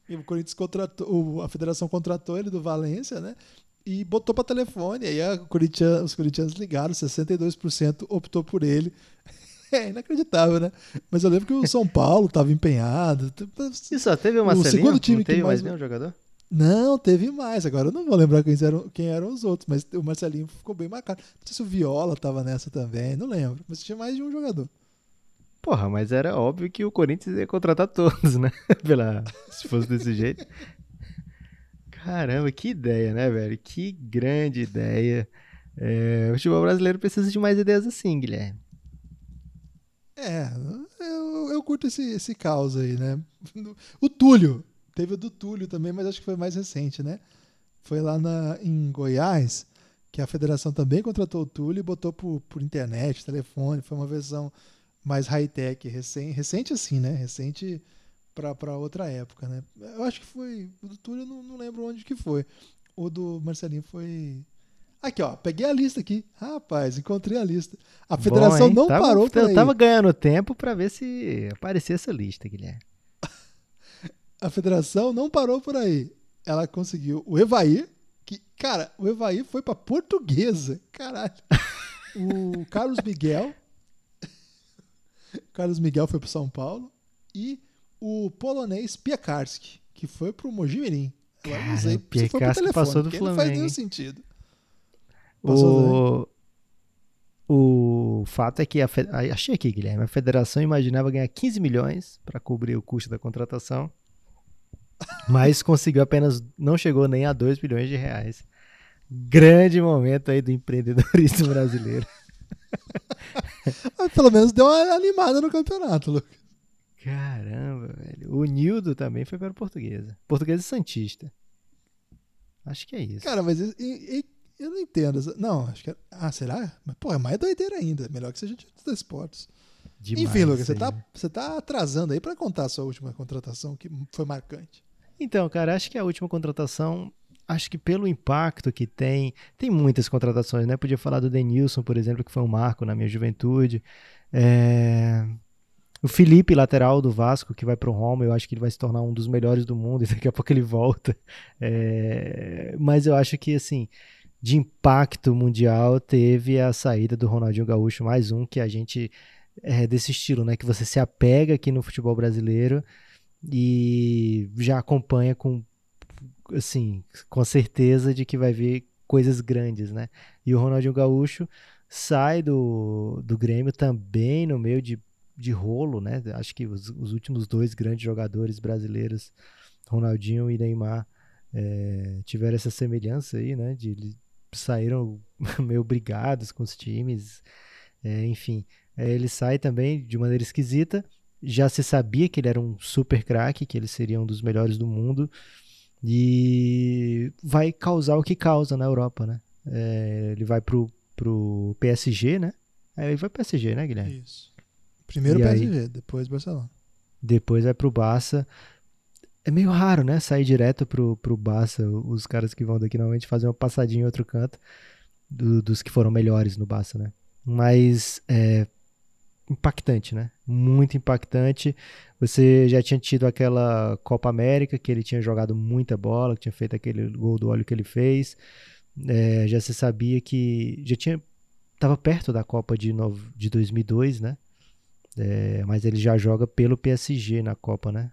E o Corinthians contratou, a federação contratou ele do Valência, né? E botou para telefone. Aí Corinthians, os corintianos ligaram, 62% optou por ele. É inacreditável, né? Mas eu lembro que o São Paulo estava empenhado. E só teve uma O segundo time não teve que mais, mais nenhum jogador? Não, teve mais. Agora eu não vou lembrar quem eram, quem eram os outros, mas o Marcelinho ficou bem marcado. Não sei se o Viola tava nessa também, não lembro. Mas tinha mais de um jogador. Porra, mas era óbvio que o Corinthians ia contratar todos, né? Pela... Se fosse desse jeito. Caramba, que ideia, né, velho? Que grande ideia. É, o futebol brasileiro precisa de mais ideias assim, Guilherme. É, eu, eu curto esse, esse caos aí, né? O Túlio. Teve o do Túlio também, mas acho que foi mais recente, né? Foi lá na, em Goiás, que a federação também contratou o Túlio e botou por, por internet, telefone. Foi uma versão mais high-tech, recente, recente assim, né? Recente para outra época, né? Eu acho que foi. O do Túlio, eu não, não lembro onde que foi. O do Marcelinho foi Aqui, ó, peguei a lista aqui. Rapaz, encontrei a lista. A federação Bom, não tava, parou por Eu tava ganhando tempo para ver se aparecia essa lista, Guilherme. a federação não parou por aí. Ela conseguiu o Evair, que, cara, o Evair foi pra portuguesa. Caralho. o Carlos Miguel. Carlos Miguel foi pro São Paulo. E o polonês Piekarski, que foi pro Mojimirim. Agora não sei se foi pro telefone, passou do Flamengo. não faz nenhum sentido. O, o fato é que a, achei aqui, Guilherme, a federação imaginava ganhar 15 milhões para cobrir o custo da contratação, mas conseguiu apenas, não chegou nem a 2 milhões de reais. Grande momento aí do empreendedorismo brasileiro. mas pelo menos deu uma animada no campeonato, Lucas. Caramba, velho. O Nildo também foi para o Portuguesa. Portuguesa Santista. Acho que é isso. Cara, mas e, e eu não entendo. Não, acho que. É... Ah, será? Mas, pô, é mais doideira ainda. Melhor que seja de esportes. Demais, Enfim, Lucas, você tá, você tá atrasando aí para contar a sua última contratação que foi marcante. Então, cara, acho que a última contratação, acho que pelo impacto que tem, tem muitas contratações, né? Podia falar do Denilson, por exemplo, que foi um marco na minha juventude. É... O Felipe, lateral do Vasco, que vai para o Roma, eu acho que ele vai se tornar um dos melhores do mundo e daqui a pouco ele volta. É... Mas eu acho que, assim, de impacto mundial teve a saída do Ronaldinho Gaúcho, mais um que a gente é desse estilo, né? Que você se apega aqui no futebol brasileiro e já acompanha com assim, com certeza de que vai ver coisas grandes, né? E o Ronaldinho Gaúcho sai do, do Grêmio também no meio de, de rolo, né? Acho que os, os últimos dois grandes jogadores brasileiros, Ronaldinho e Neymar, é, tiveram essa semelhança aí, né? De, saíram meio brigados com os times, é, enfim. É, ele sai também de maneira esquisita. Já se sabia que ele era um super craque, que ele seria um dos melhores do mundo. E vai causar o que causa na Europa, né? É, ele vai pro, pro PSG, né? É, ele vai pro PSG, né, Guilherme? Isso. Primeiro e PSG, aí, depois Barcelona. Depois vai pro Barça é meio raro, né? Sair direto pro, pro Barça. Os caras que vão daqui normalmente fazem uma passadinha em outro canto do, dos que foram melhores no Barça, né? Mas é impactante, né? Muito impactante. Você já tinha tido aquela Copa América que ele tinha jogado muita bola, que tinha feito aquele gol do óleo que ele fez. É, já se sabia que já tinha estava perto da Copa de, novo, de 2002, né? É, mas ele já joga pelo PSG na Copa, né?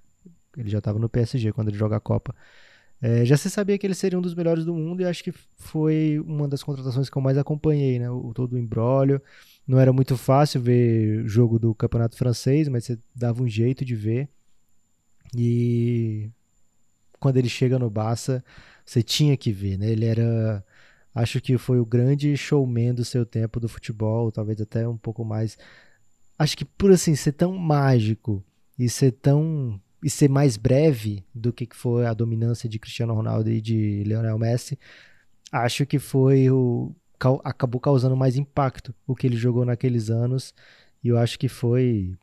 Ele já estava no PSG quando ele joga a Copa. É, já se sabia que ele seria um dos melhores do mundo e acho que foi uma das contratações que eu mais acompanhei, né? O, todo o embrólio. Não era muito fácil ver jogo do campeonato francês, mas você dava um jeito de ver. E quando ele chega no Barça, você tinha que ver, né? Ele era, acho que foi o grande showman do seu tempo do futebol, talvez até um pouco mais. Acho que por assim ser tão mágico e ser tão e ser mais breve do que foi a dominância de Cristiano Ronaldo e de Lionel Messi, acho que foi o acabou causando mais impacto o que ele jogou naqueles anos e eu acho que foi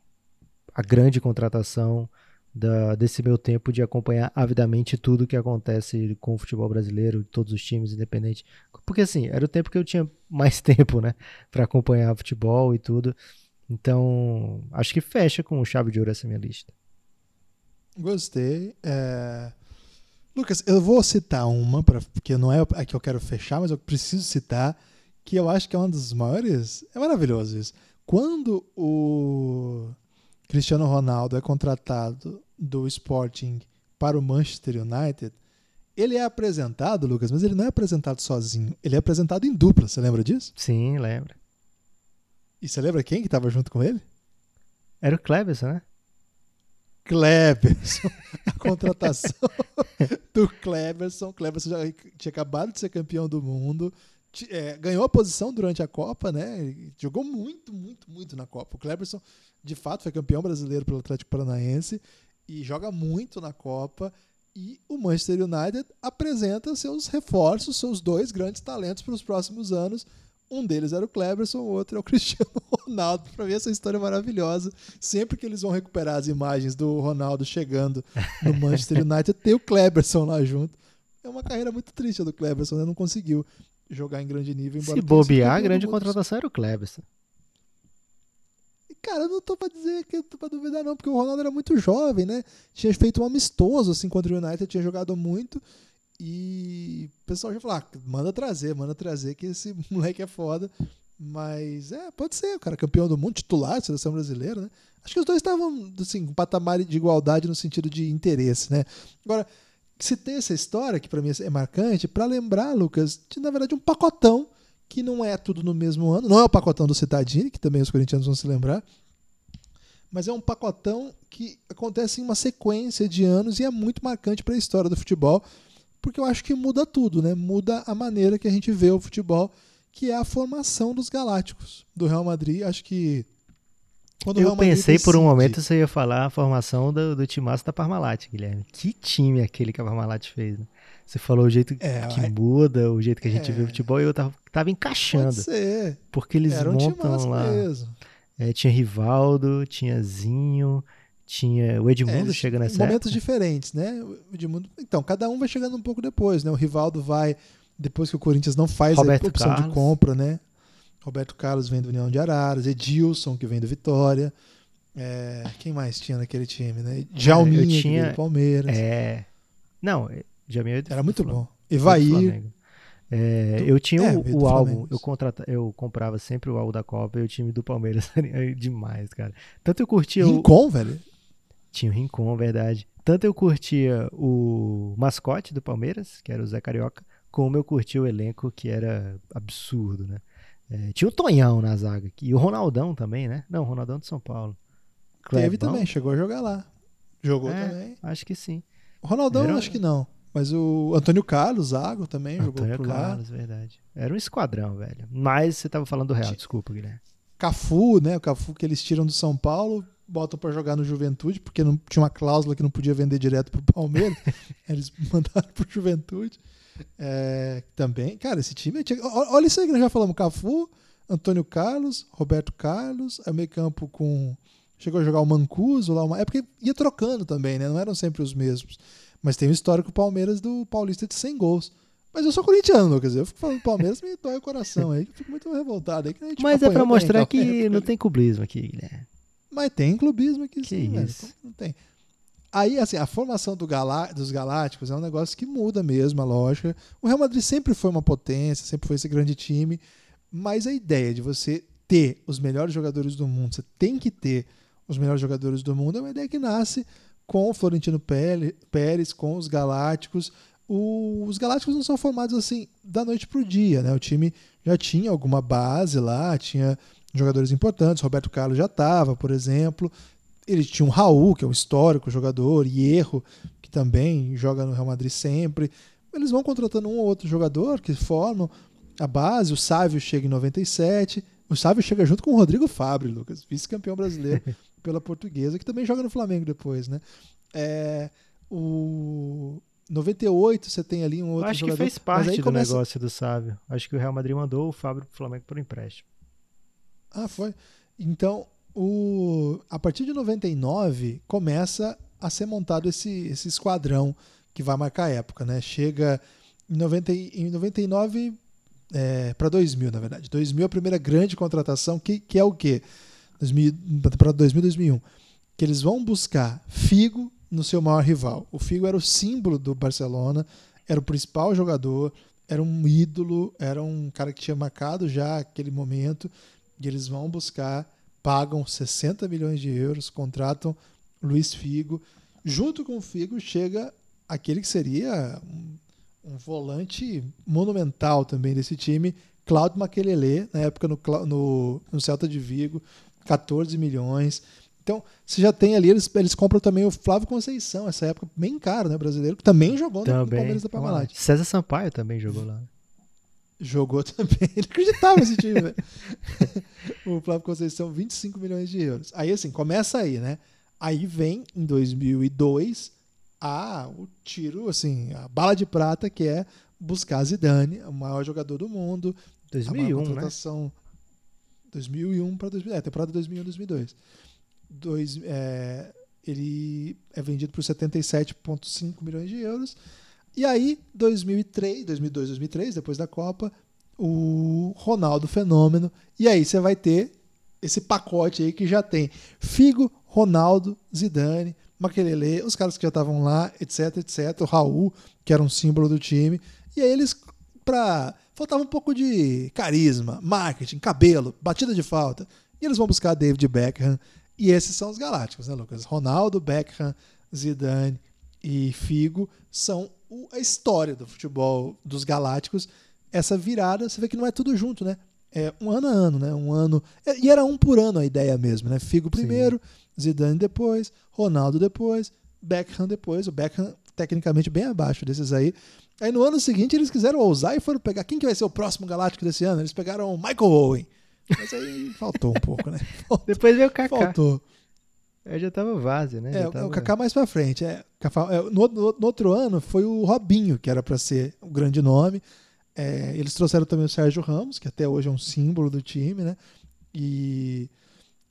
a grande contratação da, desse meu tempo de acompanhar avidamente tudo que acontece com o futebol brasileiro, todos os times, independente. Porque assim, era o tempo que eu tinha mais tempo, né, para acompanhar futebol e tudo. Então, acho que fecha com chave de ouro essa minha lista. Gostei. É... Lucas, eu vou citar uma, pra, porque não é a que eu quero fechar, mas eu preciso citar, que eu acho que é uma das maiores. É maravilhoso isso. Quando o Cristiano Ronaldo é contratado do Sporting para o Manchester United, ele é apresentado, Lucas, mas ele não é apresentado sozinho. Ele é apresentado em dupla. Você lembra disso? Sim, lembra. E você lembra quem que estava junto com ele? Era o Cleberson, né? Cleberson. A contratação do Cleberson. Cleberson já tinha acabado de ser campeão do mundo. É, ganhou a posição durante a Copa, né? Jogou muito, muito, muito na Copa. O Cleberson, de fato, foi campeão brasileiro pelo Atlético Paranaense e joga muito na Copa. E o Manchester United apresenta seus reforços, seus dois grandes talentos para os próximos anos. Um deles era o Cleberson, o outro é o Cristiano Ronaldo. Para mim, essa história é maravilhosa. Sempre que eles vão recuperar as imagens do Ronaldo chegando no Manchester United, tem o Cleberson lá junto. É uma carreira muito triste a do Cleberson, né? Não conseguiu jogar em grande nível. Se bobear, a grande contratação era o Cleberson. Cara, eu não tô pra dizer que eu tô pra duvidar, não, porque o Ronaldo era muito jovem, né? Tinha feito um amistoso assim contra o United, tinha jogado muito. E o pessoal já falou: ah, manda trazer, manda trazer, que esse moleque é foda. Mas é, pode ser, o cara campeão do mundo, titular seleção brasileira, né? Acho que os dois estavam, assim, com patamar de igualdade no sentido de interesse, né? Agora, citei essa história, que para mim é marcante, para lembrar, Lucas, de na verdade um pacotão que não é tudo no mesmo ano. Não é o pacotão do Citadini, que também os corintianos vão se lembrar. Mas é um pacotão que acontece em uma sequência de anos e é muito marcante para a história do futebol, porque eu acho que muda tudo, né? Muda a maneira que a gente vê o futebol, que é a formação dos galácticos do Real Madrid. Acho que quando eu pensei decide... por um momento você ia falar a formação do, do timaço da Parmalat, Guilherme. Que time aquele que a Parmalat fez, né? Você falou o jeito é, que muda, o jeito que a gente é, vê o futebol, e eu tava, tava encaixando. Pode ser. Porque eles Era montam lá. Mesmo. É, tinha Rivaldo, tinha Zinho, tinha o Edmundo é, chega nessa momentos época. diferentes, né? O Edmundo, então, cada um vai chegando um pouco depois, né? O Rivaldo vai depois que o Corinthians não faz Roberto a opção Carlos. de compra, né? Roberto Carlos vem do União de Araras, Edilson que vem do Vitória. É, quem mais tinha naquele time, né? Jalminha, tinha, do Palmeiras. É. Não, Jamil Era muito bom. Evair. É, eu tinha é, o, o álbum, eu, contrata, eu comprava sempre o álbum da Copa e o time do Palmeiras demais, cara. Tanto eu curtia Rincon, o. velho? Tinha o Rincon, verdade. Tanto eu curtia o mascote do Palmeiras, que era o Zé Carioca, como eu curtia o elenco, que era absurdo, né? É, tinha o Tonhão na zaga. E o Ronaldão também, né? Não, o Ronaldão de São Paulo. Clebão. Teve também, chegou a jogar lá. Jogou é, também. Acho que sim. O Ronaldão, Era... acho que não. Mas o Antônio Carlos, Zago também Antônio jogou por Carlos, lá. verdade. Era um esquadrão, velho. Mas você tava falando do Real, desculpa, Guilherme. Cafu, né? O Cafu que eles tiram do São Paulo, botam para jogar no Juventude, porque não tinha uma cláusula que não podia vender direto pro Palmeiras. eles mandaram pro Juventude. É, também, cara, esse time. Tinha... Olha isso aí que nós já falamos: Cafu, Antônio Carlos, Roberto Carlos, aí meio campo com. Chegou a jogar o Mancuso lá, uma... é porque ia trocando também, né? Não eram sempre os mesmos. Mas tem o histórico Palmeiras do Paulista de 100 gols. Mas eu sou corintiano, quer dizer, eu fico falando Palmeiras me dói o coração aí, eu fico muito revoltado aí. Que Mas é pra mostrar que não tem clubismo aqui, Guilherme. Mas tem clubismo aqui que sim, isso? Velho. Não tem. Aí, assim, a formação do Galá dos Galácticos é um negócio que muda mesmo a lógica. O Real Madrid sempre foi uma potência, sempre foi esse grande time, mas a ideia de você ter os melhores jogadores do mundo, você tem que ter os melhores jogadores do mundo, é uma ideia que nasce com o Florentino Pérez, com os Galácticos. O, os Galácticos não são formados assim da noite para o dia, né? O time já tinha alguma base lá, tinha jogadores importantes, Roberto Carlos já estava, por exemplo. Ele tinha um Raul, que é um histórico jogador, e Erro, que também joga no Real Madrid sempre. Eles vão contratando um ou outro jogador que formam a base. O Sávio chega em 97. O Sávio chega junto com o Rodrigo Fabre, Lucas, vice-campeão brasileiro pela portuguesa, que também joga no Flamengo depois, né? É, o 98 você tem ali um outro Acho jogador. que fez parte do começa... negócio do Sábio. Acho que o Real Madrid mandou o Fábio pro Flamengo por empréstimo. Ah, foi. Então, o... a partir de 99 começa a ser montado esse, esse esquadrão que vai marcar a época, né? Chega em, 90, em 99 é, para 2000, na verdade. 2000 é a primeira grande contratação, que, que é o quê? Para 2000 2001. Que eles vão buscar Figo no seu maior rival. O Figo era o símbolo do Barcelona, era o principal jogador, era um ídolo, era um cara que tinha marcado já aquele momento. E eles vão buscar, pagam 60 milhões de euros, contratam Luiz Figo. Junto com o Figo chega aquele que seria um um volante monumental também desse time, Claudio Makelele, na época no, no, no, Celta de Vigo, 14 milhões. Então, você já tem ali, eles, eles compram também o Flávio Conceição, essa época bem caro, né, brasileiro, que também jogou também. no Palmeiras da Parmalat. César Sampaio também jogou lá. Jogou também, ele acreditava nesse time, velho. o Flávio Conceição, 25 milhões de euros. Aí, assim, começa aí, né? Aí vem, em 2002, a o tiro, assim, a bala de prata que é buscar Zidane, o maior jogador do mundo. 2001, a contratação, né? 2001 para 2000, é, temporada 2001 2002. Dois, é, ele é vendido por 77,5 milhões de euros. E aí, 2003, 2002, 2003, depois da Copa, o Ronaldo Fenômeno. E aí você vai ter esse pacote aí que já tem Figo, Ronaldo, Zidane, Maquelele, os caras que já estavam lá, etc, etc. O Raul, que era um símbolo do time. E aí eles, pra. Faltava um pouco de carisma, marketing, cabelo, batida de falta. E eles vão buscar David Beckham. E esses são os galácticos, né, Lucas? Ronaldo, Beckham, Zidane e Figo são a história do futebol dos galácticos. Essa virada, você vê que não é tudo junto, né? É um ano a ano, né? Um ano. E era um por ano a ideia mesmo, né? Figo primeiro. Sim Zidane depois, Ronaldo depois, Beckham depois. O Beckham, tecnicamente, bem abaixo desses aí. Aí no ano seguinte eles quiseram ousar e foram pegar. Quem que vai ser o próximo Galáctico desse ano? Eles pegaram o Michael Owen. Mas aí faltou um pouco, né? Faltou, Depois veio o Kaká. Faltou. Eu já tava vase, né? É, tava... o Kaká mais pra frente. É, é no, no, no, outro ano foi o Robinho, que era para ser o grande nome. É, eles trouxeram também o Sérgio Ramos, que até hoje é um símbolo do time, né? E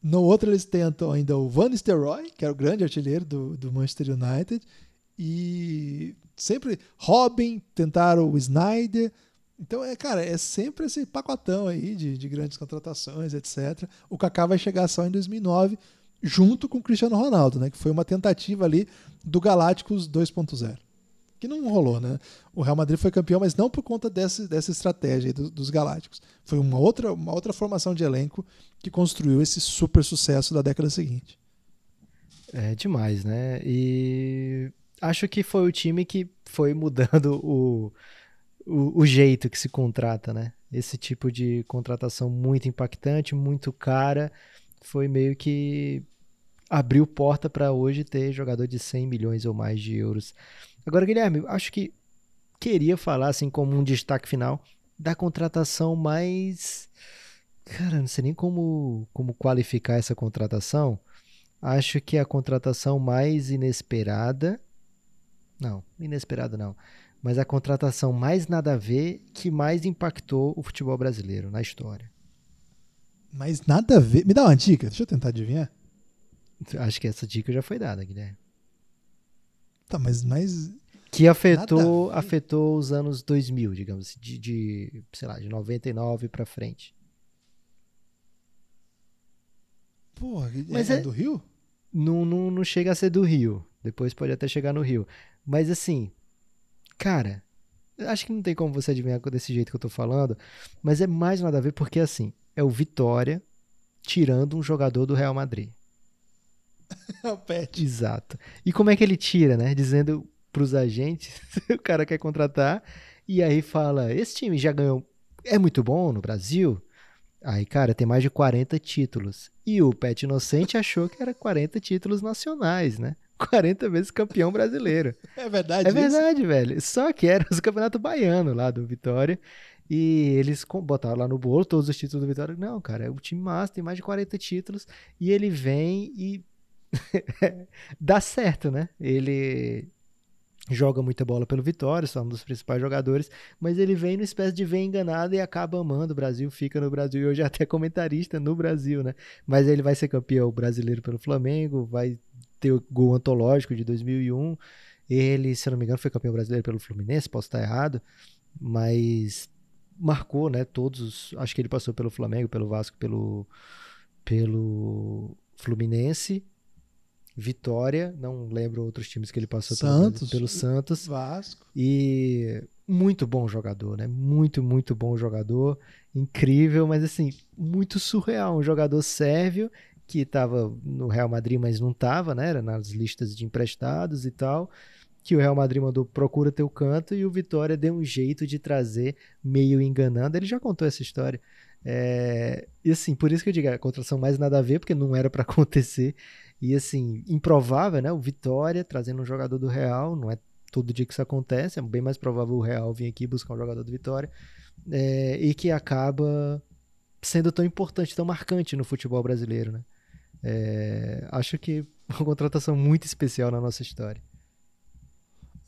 no outro eles tentam ainda o Van Nistelrooy, que era o grande artilheiro do, do Manchester United, e sempre Robin, tentaram o Snyder. Então, é, cara, é sempre esse pacotão aí de, de grandes contratações, etc. O Kaká vai chegar só em 2009, junto com o Cristiano Ronaldo, né? Que foi uma tentativa ali do Galácticos 2.0 que não rolou, né? O Real Madrid foi campeão, mas não por conta dessa, dessa estratégia do, dos Galácticos. Foi uma outra, uma outra formação de elenco que construiu esse super sucesso da década seguinte. É demais, né? E acho que foi o time que foi mudando o, o, o jeito que se contrata, né? Esse tipo de contratação muito impactante, muito cara, foi meio que abriu porta para hoje ter jogador de 100 milhões ou mais de euros Agora, Guilherme, acho que queria falar, assim, como um destaque final, da contratação mais. Cara, não sei nem como, como qualificar essa contratação. Acho que é a contratação mais inesperada. Não, inesperada não. Mas a contratação mais nada a ver que mais impactou o futebol brasileiro na história. Mas nada a ver. Me dá uma dica, deixa eu tentar adivinhar. Acho que essa dica já foi dada, Guilherme. Tá, mas, mas que afetou afetou os anos 2000, digamos, assim, de, de sei lá, de 99 para frente. Porra, mas é, é do Rio? Não, não, não chega a ser do Rio. Depois pode até chegar no Rio. Mas assim, cara, acho que não tem como você adivinhar desse jeito que eu tô falando, mas é mais nada a ver porque assim, é o Vitória tirando um jogador do Real Madrid. É o Pet. Exato. E como é que ele tira, né? Dizendo pros agentes, o cara quer contratar, e aí fala: esse time já ganhou, é muito bom no Brasil? Aí, cara, tem mais de 40 títulos. E o Pet Inocente achou que era 40 títulos nacionais, né? 40 vezes campeão brasileiro. É verdade. É verdade, isso? velho. Só que era o campeonato baiano lá do Vitória. E eles botaram lá no bolo todos os títulos do Vitória. Não, cara, é o time massa, tem mais de 40 títulos. E ele vem e dá certo, né? Ele joga muita bola pelo Vitória, é um dos principais jogadores, mas ele vem numa espécie de vem enganado e acaba amando o Brasil, fica no Brasil e hoje é até comentarista no Brasil, né? Mas ele vai ser campeão brasileiro pelo Flamengo, vai ter o gol antológico de 2001. Ele, se não me engano, foi campeão brasileiro pelo Fluminense, posso estar errado, mas marcou, né? Todos, acho que ele passou pelo Flamengo, pelo Vasco, pelo pelo Fluminense, Vitória, não lembro outros times que ele passou Santos, pelo, pelo Santos, Vasco. E muito bom jogador, né? Muito, muito bom jogador, incrível, mas assim, muito surreal, um jogador sérvio que estava no Real Madrid, mas não estava, né? Era nas listas de emprestados e tal que o Real Madrid mandou procura teu canto e o Vitória deu um jeito de trazer meio enganando. Ele já contou essa história. É, e assim, por isso que eu digo, a contratação mais nada a ver, porque não era para acontecer. E assim, improvável, né? O Vitória trazendo um jogador do Real, não é todo dia que isso acontece, é bem mais provável o Real vir aqui buscar um jogador do Vitória. É, e que acaba sendo tão importante, tão marcante no futebol brasileiro, né? É, acho que uma contratação muito especial na nossa história.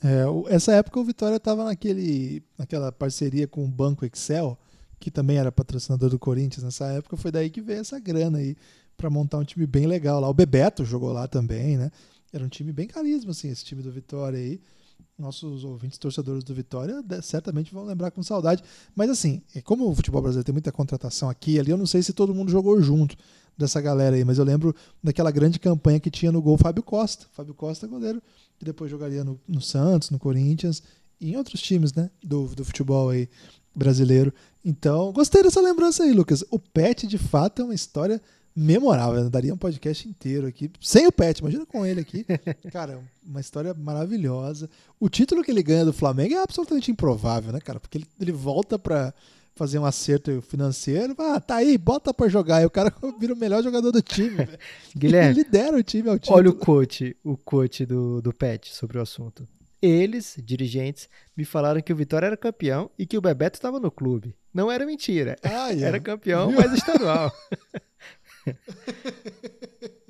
É, essa época o Vitória estava naquele, naquela parceria com o Banco Excel, que também era patrocinador do Corinthians nessa época. Foi daí que veio essa grana aí para montar um time bem legal lá. O Bebeto jogou lá também, né? Era um time bem carisma, assim, esse time do Vitória aí. Nossos ouvintes torcedores do Vitória certamente vão lembrar com saudade. Mas assim, é como o futebol brasileiro tem muita contratação aqui e ali, eu não sei se todo mundo jogou junto dessa galera aí, mas eu lembro daquela grande campanha que tinha no gol Fábio Costa. Fábio Costa, goleiro que depois jogaria no, no Santos, no Corinthians e em outros times, né, do, do futebol aí brasileiro. Então, gostei dessa lembrança aí, Lucas. O Pet, de fato, é uma história memorável. Eu daria um podcast inteiro aqui, sem o Pet, imagina com ele aqui. Cara, uma história maravilhosa. O título que ele ganha do Flamengo é absolutamente improvável, né, cara? Porque ele, ele volta para fazer um acerto financeiro. Ah, tá aí, bota pra jogar. E o cara vira o melhor jogador do time. Guilherme, ele lidera o time ao time. Olha o coach, o coach do, do Pet sobre o assunto. Eles, dirigentes, me falaram que o Vitória era campeão e que o Bebeto estava no clube. Não era mentira. Ah, yeah. Era campeão, mas estadual.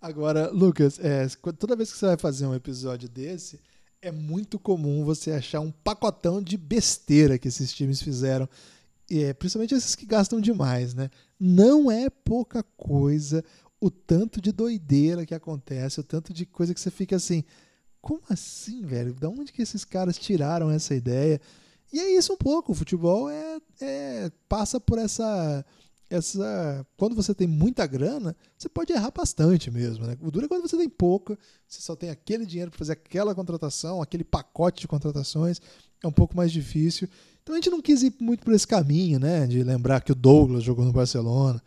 Agora, Lucas, é, toda vez que você vai fazer um episódio desse, é muito comum você achar um pacotão de besteira que esses times fizeram. E é, principalmente esses que gastam demais, né? Não é pouca coisa o tanto de doideira que acontece, o tanto de coisa que você fica assim, como assim, velho? Da onde que esses caras tiraram essa ideia? E é isso um pouco, o futebol é, é passa por essa essa quando você tem muita grana, você pode errar bastante mesmo, né? O duro é quando você tem pouca, você só tem aquele dinheiro para fazer aquela contratação, aquele pacote de contratações, é um pouco mais difícil. Então a gente não quis ir muito por esse caminho, né? De lembrar que o Douglas jogou no Barcelona.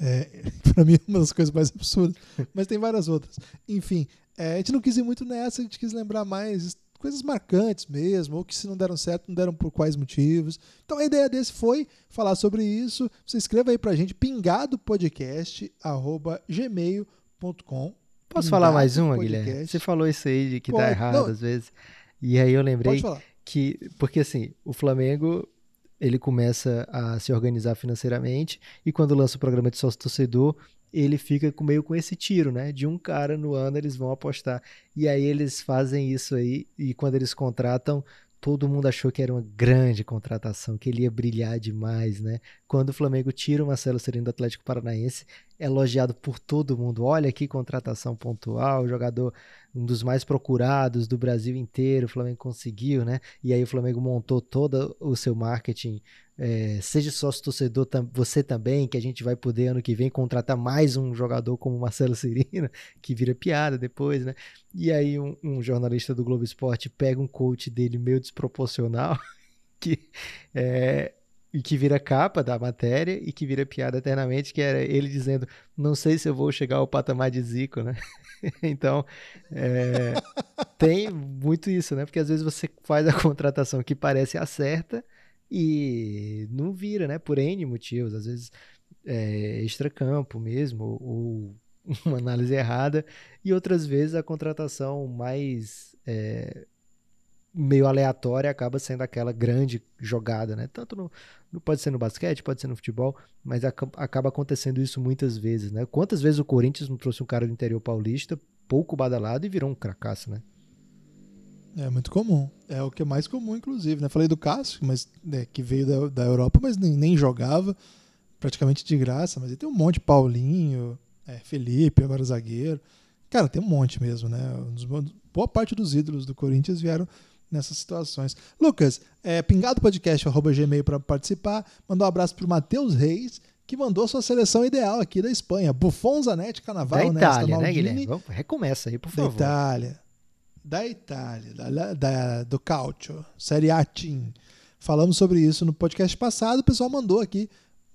É, para mim é uma das coisas mais absurdas, mas tem várias outras. Enfim, é, a gente não quis ir muito nessa, a gente quis lembrar mais coisas marcantes mesmo, ou que se não deram certo, não deram por quais motivos. Então a ideia desse foi falar sobre isso. Você escreva aí pra gente, pingadopodcast.gmail.com. Posso falar mais uma, Guilherme? Você falou isso aí de que Pode. dá errado não. às vezes. E aí eu lembrei que, porque assim, o Flamengo ele começa a se organizar financeiramente e quando lança o programa de sócio torcedor, ele fica meio com esse tiro, né? De um cara no ano eles vão apostar. E aí eles fazem isso aí, e quando eles contratam, todo mundo achou que era uma grande contratação, que ele ia brilhar demais, né? Quando o Flamengo tira o Marcelo Sereno do Atlético Paranaense, é elogiado por todo mundo. Olha que contratação pontual, jogador um dos mais procurados do Brasil inteiro, o Flamengo conseguiu, né? E aí o Flamengo montou todo o seu marketing é, seja sócio torcedor você também, que a gente vai poder ano que vem contratar mais um jogador como Marcelo Cirino, que vira piada depois, né? E aí um, um jornalista do Globo Esporte pega um coach dele meio desproporcional, que é, e que vira capa da matéria e que vira piada eternamente, que era ele dizendo, não sei se eu vou chegar ao patamar de Zico, né? então, é, tem muito isso, né? Porque às vezes você faz a contratação que parece a certa, e não vira, né? Por N motivos, às vezes é, extracampo mesmo, ou uma análise errada, e outras vezes a contratação mais é, meio aleatória acaba sendo aquela grande jogada, né? Tanto no, pode ser no basquete, pode ser no futebol, mas acaba acontecendo isso muitas vezes, né? Quantas vezes o Corinthians não trouxe um cara do interior paulista, pouco badalado e virou um cracaço, né? É muito comum. É o que é mais comum, inclusive. Né? Falei do Cássio, mas né, que veio da, da Europa, mas nem, nem jogava, praticamente de graça. Mas ele tem um monte de Paulinho, é, Felipe, agora zagueiro. Cara, tem um monte mesmo, né? Boa parte dos ídolos do Corinthians vieram nessas situações. Lucas, é, pingadopodcast.gmail para participar. Mandar um abraço para o Matheus Reis, que mandou sua seleção ideal aqui da Espanha. Buffon, Zanetti, Canaval, da Itália, né, Guilherme? Vamos, recomeça aí, por favor. Da Itália. Da Itália, da, da, do Calcio, Série A Team. Falamos sobre isso no podcast passado, o pessoal mandou aqui.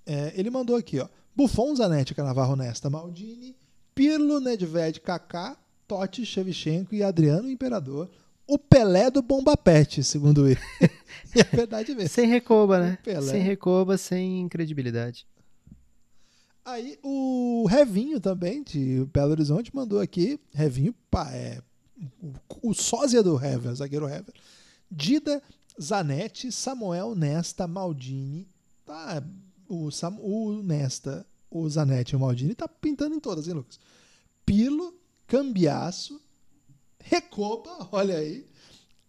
É, ele mandou aqui, ó. Buffon, Zanetti, Canavarro, Nesta, Maldini, Pirlo, Nedved, Kaká, Totti, Shevchenko e Adriano Imperador. O Pelé do Bomba Pet, segundo ele. e é verdade mesmo. Sem recoba, né? Sem recoba, sem credibilidade. Aí o Revinho também, de Belo Horizonte, mandou aqui. Revinho, pá, é, o, sósia do Hever, zagueiro Hever. Dida, Zanetti, Samuel, Nesta, Maldini. Tá, o, Sam, o Nesta, o Zanetti e o Maldini tá pintando em todas, hein, Lucas? Pilo, Cambiaço, Recoba, olha aí.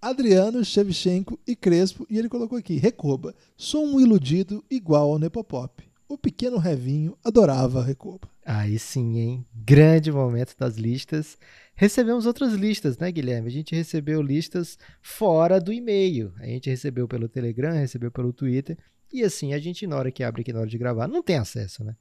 Adriano, Shevchenko e Crespo. E ele colocou aqui: Recoba, sou um iludido igual ao Nepopop. O pequeno Revinho adorava Recoba. Aí sim, hein? Grande momento das listas. Recebemos outras listas, né, Guilherme? A gente recebeu listas fora do e-mail. A gente recebeu pelo Telegram, recebeu pelo Twitter. E assim, a gente, na hora que abre aqui na hora de gravar, não tem acesso, né?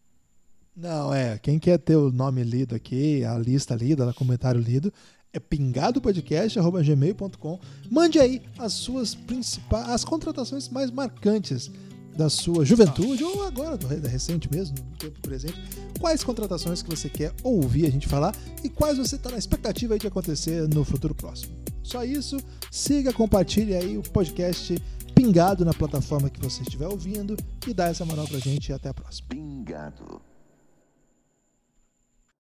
Não, é. Quem quer ter o nome lido aqui, a lista lida, o comentário lido, é pingadopodcast.gmail.com. Mande aí as suas principais, as contratações mais marcantes da sua juventude ou agora da recente mesmo, no tempo presente. Quais contratações que você quer ouvir a gente falar e quais você está na expectativa de acontecer no futuro próximo. Só isso, siga, compartilhe aí o podcast Pingado na plataforma que você estiver ouvindo e dá essa moral pra gente e até a próxima. Pingado.